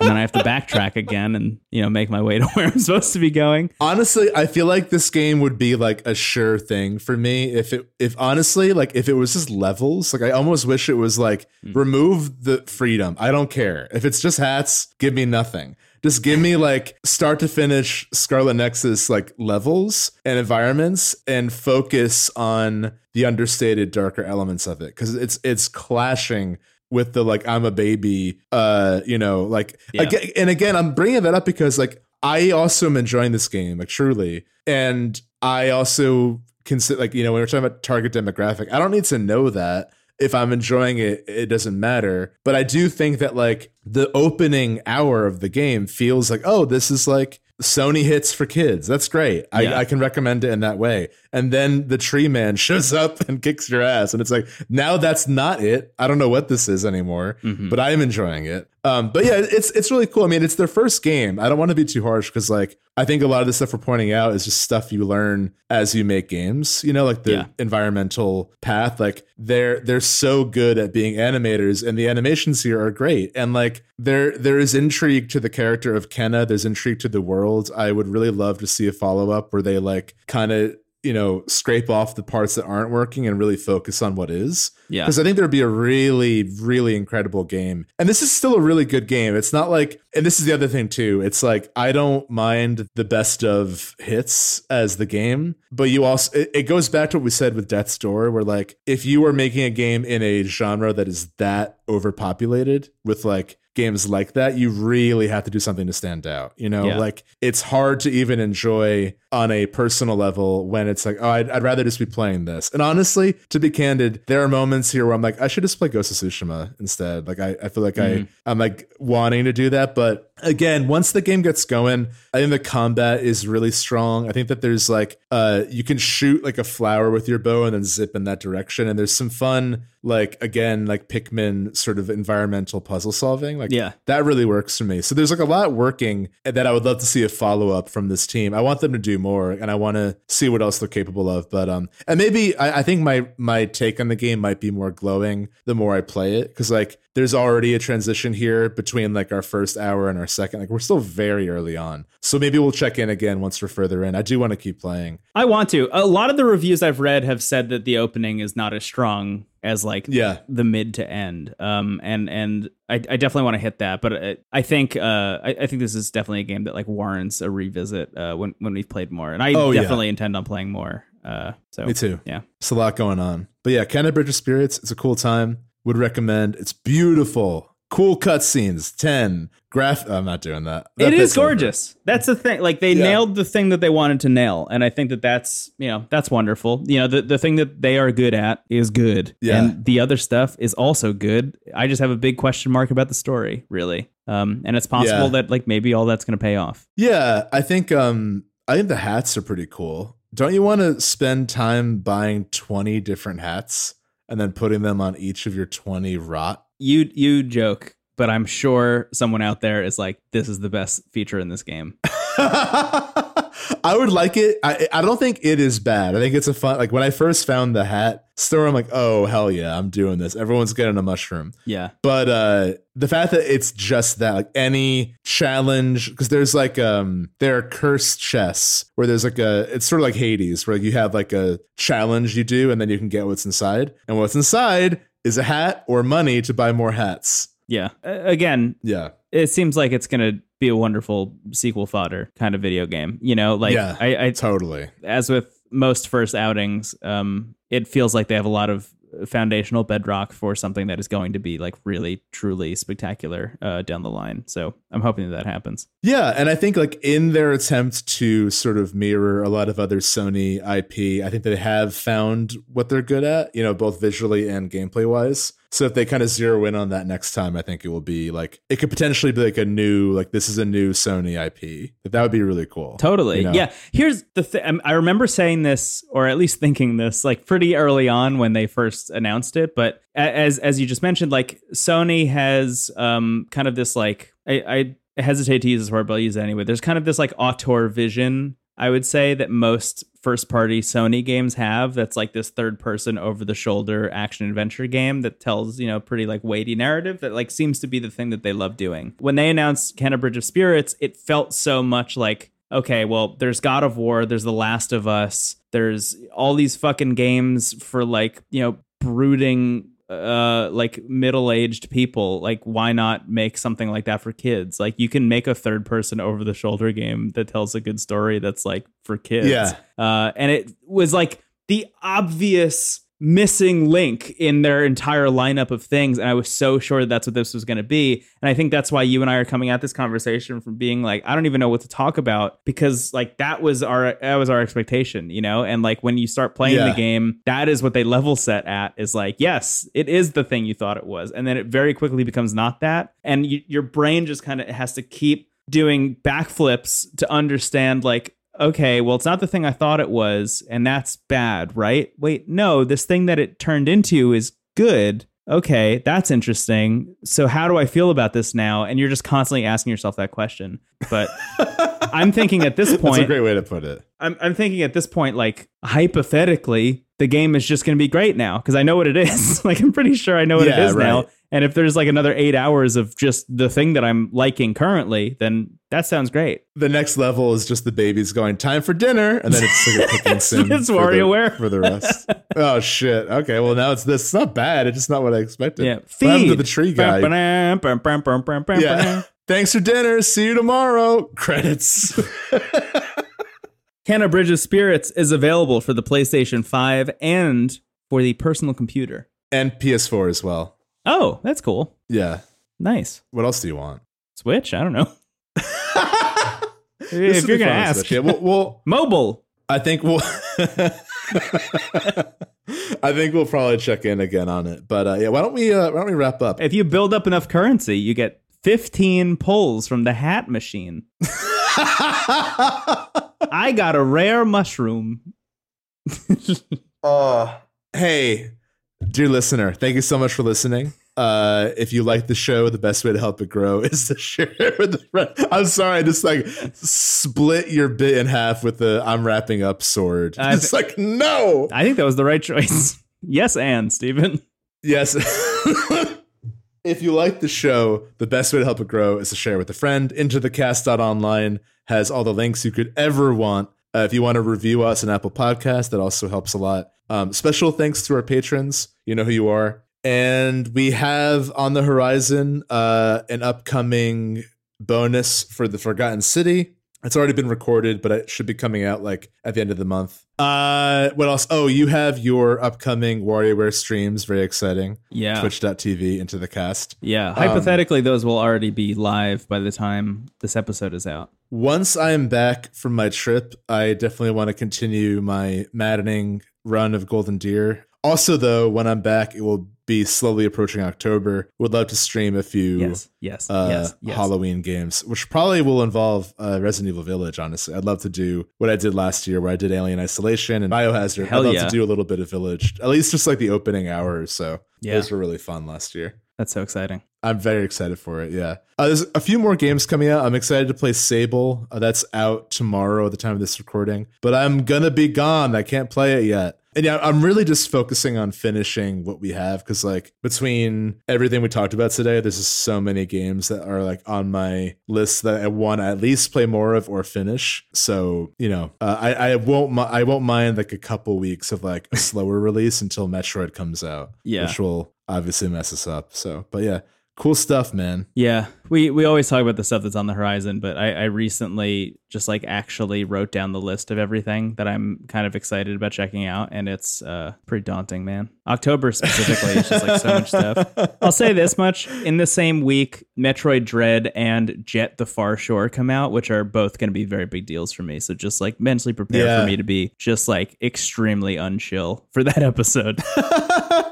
and then I have to backtrack again and you know make my way to where I'm supposed to be going. honestly i feel like this game would be like a sure thing for me if it if honestly like if it was just levels like i almost wish it was like hmm. remove the freedom. I don't care. If it's just hats give me nothing. Just give me like start to finish scarlet nexus like levels and environments and focus on the understated darker elements of it. Because it's it's clashing with the like i'm a baby uh you know like Yeah. again, and again i'm bringing that up because like i also am enjoying this game like truly and i also consider like you know when we're talking about target demographic i don't need to know that if i'm enjoying it it doesn't matter but i do think that like the opening hour of the game feels like oh this is like Sony hits for kids. That's great. I, Yeah. I can recommend it in that way. And then the tree man shows up and kicks your ass. And it's like, now that's not it. I don't know what this is anymore, Mhm. but I am enjoying it. Um, but yeah, it's it's really cool. I mean, it's their first game. I don't want to be too harsh because like I think a lot of the stuff we're pointing out is just stuff you learn as you make games. You know, like the Yeah. environmental path. Like they're they're so good at being animators, and the animations here are great. And like there there is intrigue to the character of Kena. There's intrigue to the world. I would really love to see a follow up where they like kind of you know scrape off the parts that aren't working and really focus on what is Yeah. because I think there'd be a really, really incredible game. And this is still a really good game. It's not like, and this is the other thing too. It's like I don't mind the best of hits as the game, but you also it, it goes back to what we said with Death's Door, where like if you were making a game in a genre that is that overpopulated with like games like that, you really have to do something to stand out. You know, Yeah. like it's hard to even enjoy on a personal level when it's like, oh, I'd, I'd rather just be playing this. And honestly, to be candid, there are moments here where I'm like, I should just play Ghost of Tsushima instead. Like, I, I feel like I, mm-hmm. I'm like wanting to do that. But again, once the game gets going, I think the combat is really strong. I think that there's like, uh, you can shoot like a flower with your bow and then zip in that direction. And there's some fun, like, again, like Pikmin sort of environmental puzzle solving. Like, Yeah. that really works for me. So there's like a lot working that I would love to see a follow up from this team. I want them to do more, and I want to see what else they're capable of. But um, and maybe I, I think my my take on the game might be more glowing the more I play it because like there's already a transition here between like our first hour and our second. Like we're still very early on, so maybe we'll check in again once we're further in. I do want to keep playing. I want to. A lot of the reviews I've read have said that the opening is not as strong as like Yeah. the mid to end. Um, and and I, I definitely want to hit that, but I, I think uh, I, I think this is definitely a game that like warrants a revisit uh, when when we've played more, and I Oh, yeah. definitely intend on playing more. Uh, so Me too. Yeah. It's a lot going on. But yeah, Kena Bridge of Spirits, it's a cool time. Would recommend. It's beautiful. Cool cutscenes. 10. Graph I'm not doing that. That it is bit's over. gorgeous. That's the thing. Like they Yeah. nailed the thing that they wanted to nail, and I think that that's you know that's wonderful. You know the the thing that they are good at is good, Yeah. and the other stuff is also good. I just have a big question mark about the story, really. Um, and it's possible Yeah. that like maybe all that's going to pay off. Yeah, I think um I think the hats are pretty cool. Don't you want to spend time buying 20 different hats and then putting them on each of your 20 rot? You you joke, but I'm sure someone out there is like, this is the best feature in this game. I would like it. I I don't think it is bad. I think it's a fun like when I first found the hat store, I'm like, oh hell yeah, I'm doing this. Everyone's getting a mushroom. Yeah, But uh the fact that it's just that, like any challenge, because there's like um there are cursed chests where there's like a it's sort of like Hades, where you have like a challenge you do and then you can get what's inside. And what's inside is a hat or money to buy more hats. yeah. Uh, again, Yeah. it seems like it's going to be a wonderful sequel fodder kind of video game. You know, like Yeah. I, I Totally. as with most first outings, um, it feels like they have a lot of foundational bedrock for something that is going to be like really truly spectacular uh, down the line. So I'm hoping that that happens. Yeah, and I think like in their attempt to sort of mirror a lot of other Sony IP, I think they have found what they're good at, you know, both visually and gameplay wise. So if they kind of zero in on that next time, I think it will be like it could potentially be like a new like this is a new Sony IP. That would be really cool. Totally. You know? Yeah. Here's the thing. I remember saying this, or at least thinking this, like pretty early on when they first announced it. But as as you just mentioned, like Sony has um kind of this like I, I hesitate to use this word, but I'll use it anyway. There's kind of this like auteur vision. I would say that most first party Sony games have that's like this third person over the shoulder action adventure game that tells, you know, pretty like weighty narrative that like seems to be the thing that they love doing. When they announced Kena Bridge of Spirits, it felt so much like okay, well, there's God of War, there's The Last of Us, there's all these fucking games for like, you know, brooding uh like middle-aged people like why not make something like that for kids like you can make a third person over the shoulder game that tells a good story that's like for kids Yeah. uh and it was like the obvious missing link in their entire lineup of things and i was so sure that that's what this was going to be. And i think that's why you and i are coming at this conversation from being like i don't even know what to talk about because like that was our that was our expectation you know? And like when you start playing Yeah. the game that is what they level set at is like yes it is the thing you thought it was. And then it very quickly becomes not that. And you, your brain just kind of has to keep doing backflips to understand like okay well it's not the thing i thought it was and that's bad right? Wait no this thing that it turned into is good. Okay that's interesting. So how do i feel about this now? And you're just constantly asking yourself that question. But i'm thinking at this point. That's a great way to put it. I'm, I'm thinking at this point, like hypothetically, the game is just going to be great now because I know what it is. like I'm pretty sure I know what it Yeah, is now. And if there's like another eight hours of just the thing that I'm liking currently, then that sounds great. The next level is just the babies going time for dinner, and then it's like a cooking sim It's WarioWare. for the rest. oh shit! Okay, well now it's this. It's not bad. It's just not what I expected. Yeah. What to Feed. the tree guy? Yeah. Thanks for dinner. See you tomorrow. Credits. Kena Bridge of Spirits is available for the PlayStation 5 and for the personal computer. and PS4 as well. Oh, that's cool. Yeah. Nice. What else do you want? Switch? I don't know. If you're gonna ask, yeah, we'll, we'll mobile. I think we'll. I think we'll probably check in again on it, but uh, yeah, why don't we? Uh, why don't we wrap up? If you build up enough currency, you get 15 pulls from the hat machine. I got a rare mushroom. Uh, hey, dear listener, thank you so much for listening. Uh, if you like the show, the best way to help it grow is to share it with a friend. I'm sorry, I just like split your bit in half with the I'm wrapping up sword. I It's like, no. I think that was the right choice. yes, and Stephen. Yes. If you like the show, the best way to help it grow is to share with a friend. Into the cast.online has all the links you could ever want. Uh, if you want to review us on Apple Podcast, that also helps a lot. Um, special thanks to our patrons. You know who you are. And we have on the horizon uh, an upcoming bonus for the Forgotten City. It's already been recorded, but it should be coming out like at the end of the month. Uh, what else? Oh, you have your upcoming WarioWare streams. Very exciting. Yeah. Twitch.tv into the cast. Yeah. Hypothetically, those will already be live by the time this episode is out. Once I am back from my trip, I definitely want to continue my maddening run of Golden Deer. Also, though, when I'm back, it will be slowly approaching October. Would love to stream a few Yes. Yes. uh, yes. Yes. Halloween games, which probably will involve uh, Resident Evil Village. Honestly, I'd love to do what I did last year, where I did Alien Isolation and Biohazard. Hell I'd love yeah. to do a little bit of Village, at least just like the opening hour or so. Yeah. Those were really fun last year. That's so exciting. I'm very excited for it. Yeah, uh, there's a few more games coming out. I'm excited to play Sable. Uh, that's out tomorrow at the time of this recording. But I'm gonna be gone. I can't play it yet. And yeah, I'm really just focusing on finishing what we have because, like, between everything we talked about today, there's just so many games that are like on my list that I want to at least play more of or finish. So you know, uh, I I won't I won't mind like a couple weeks of like a slower release until Metroid comes out. Yeah. which will obviously mess us up. So, but yeah, cool stuff, man. Yeah, we we always talk about the stuff that's on the horizon, but I, I recently just like actually wrote down the list of everything that I'm kind of excited about checking out, and it's uh, pretty daunting, man. October specifically, it's just like so much stuff. I'll say this much: in the same week, Metroid Dread and Jet: The Far Shore come out, which are both going to be very big deals for me. So just like mentally prepare Yeah. for me to be just like extremely unchill for that episode.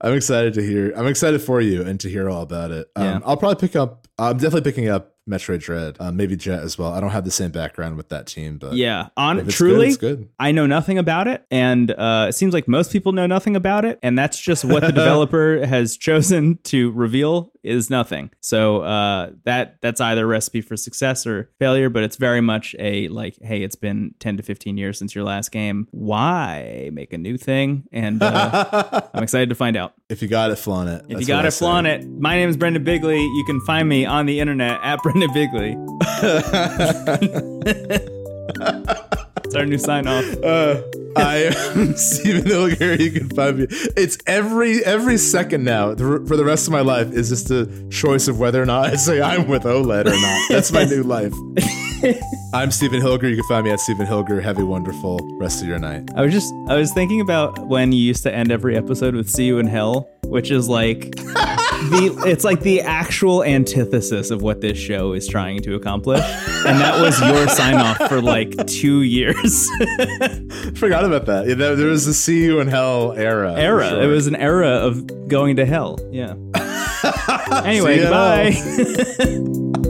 I'm excited to hear. I'm excited for you and to hear all about it. Um, Yeah. I'll probably pick up. I'm definitely picking up Metroid Dread. Um, maybe Jet as well. I don't have the same background with that team, but yeah, on truly, good, it's good. I know nothing about it, and uh, it seems like most people know nothing about it, and that's just what the developer has chosen to reveal is nothing. So uh, that that's either a recipe for success or failure, but it's very much a like, hey, it's been ten to fifteen years since your last game. Why make a new thing? And uh, I'm excited to find out. If you got it, flaunt it. If you got it, flaunt it. My name is Brendan Bigley. You can find me on the internet at Brendan Bigley. it's our new sign off. Uh, I am Stephen Hilger. You can find me. It's every every second now for the rest of my life is just a choice of whether or not I say I'm with OLED or not. That's my new life. I'm Stephen Hilger. You can find me at Stephen Hilger. Have a wonderful rest of your night. I was just I was thinking about when you used to end every episode with "See you in hell," which is like the it's like the actual antithesis of what this show is trying to accomplish, and that was your sign off for like two years. Forgot about that. Yeah, there, there was the See You in Hell era. era. sure. It was an era of going to hell. Yeah. anyway, See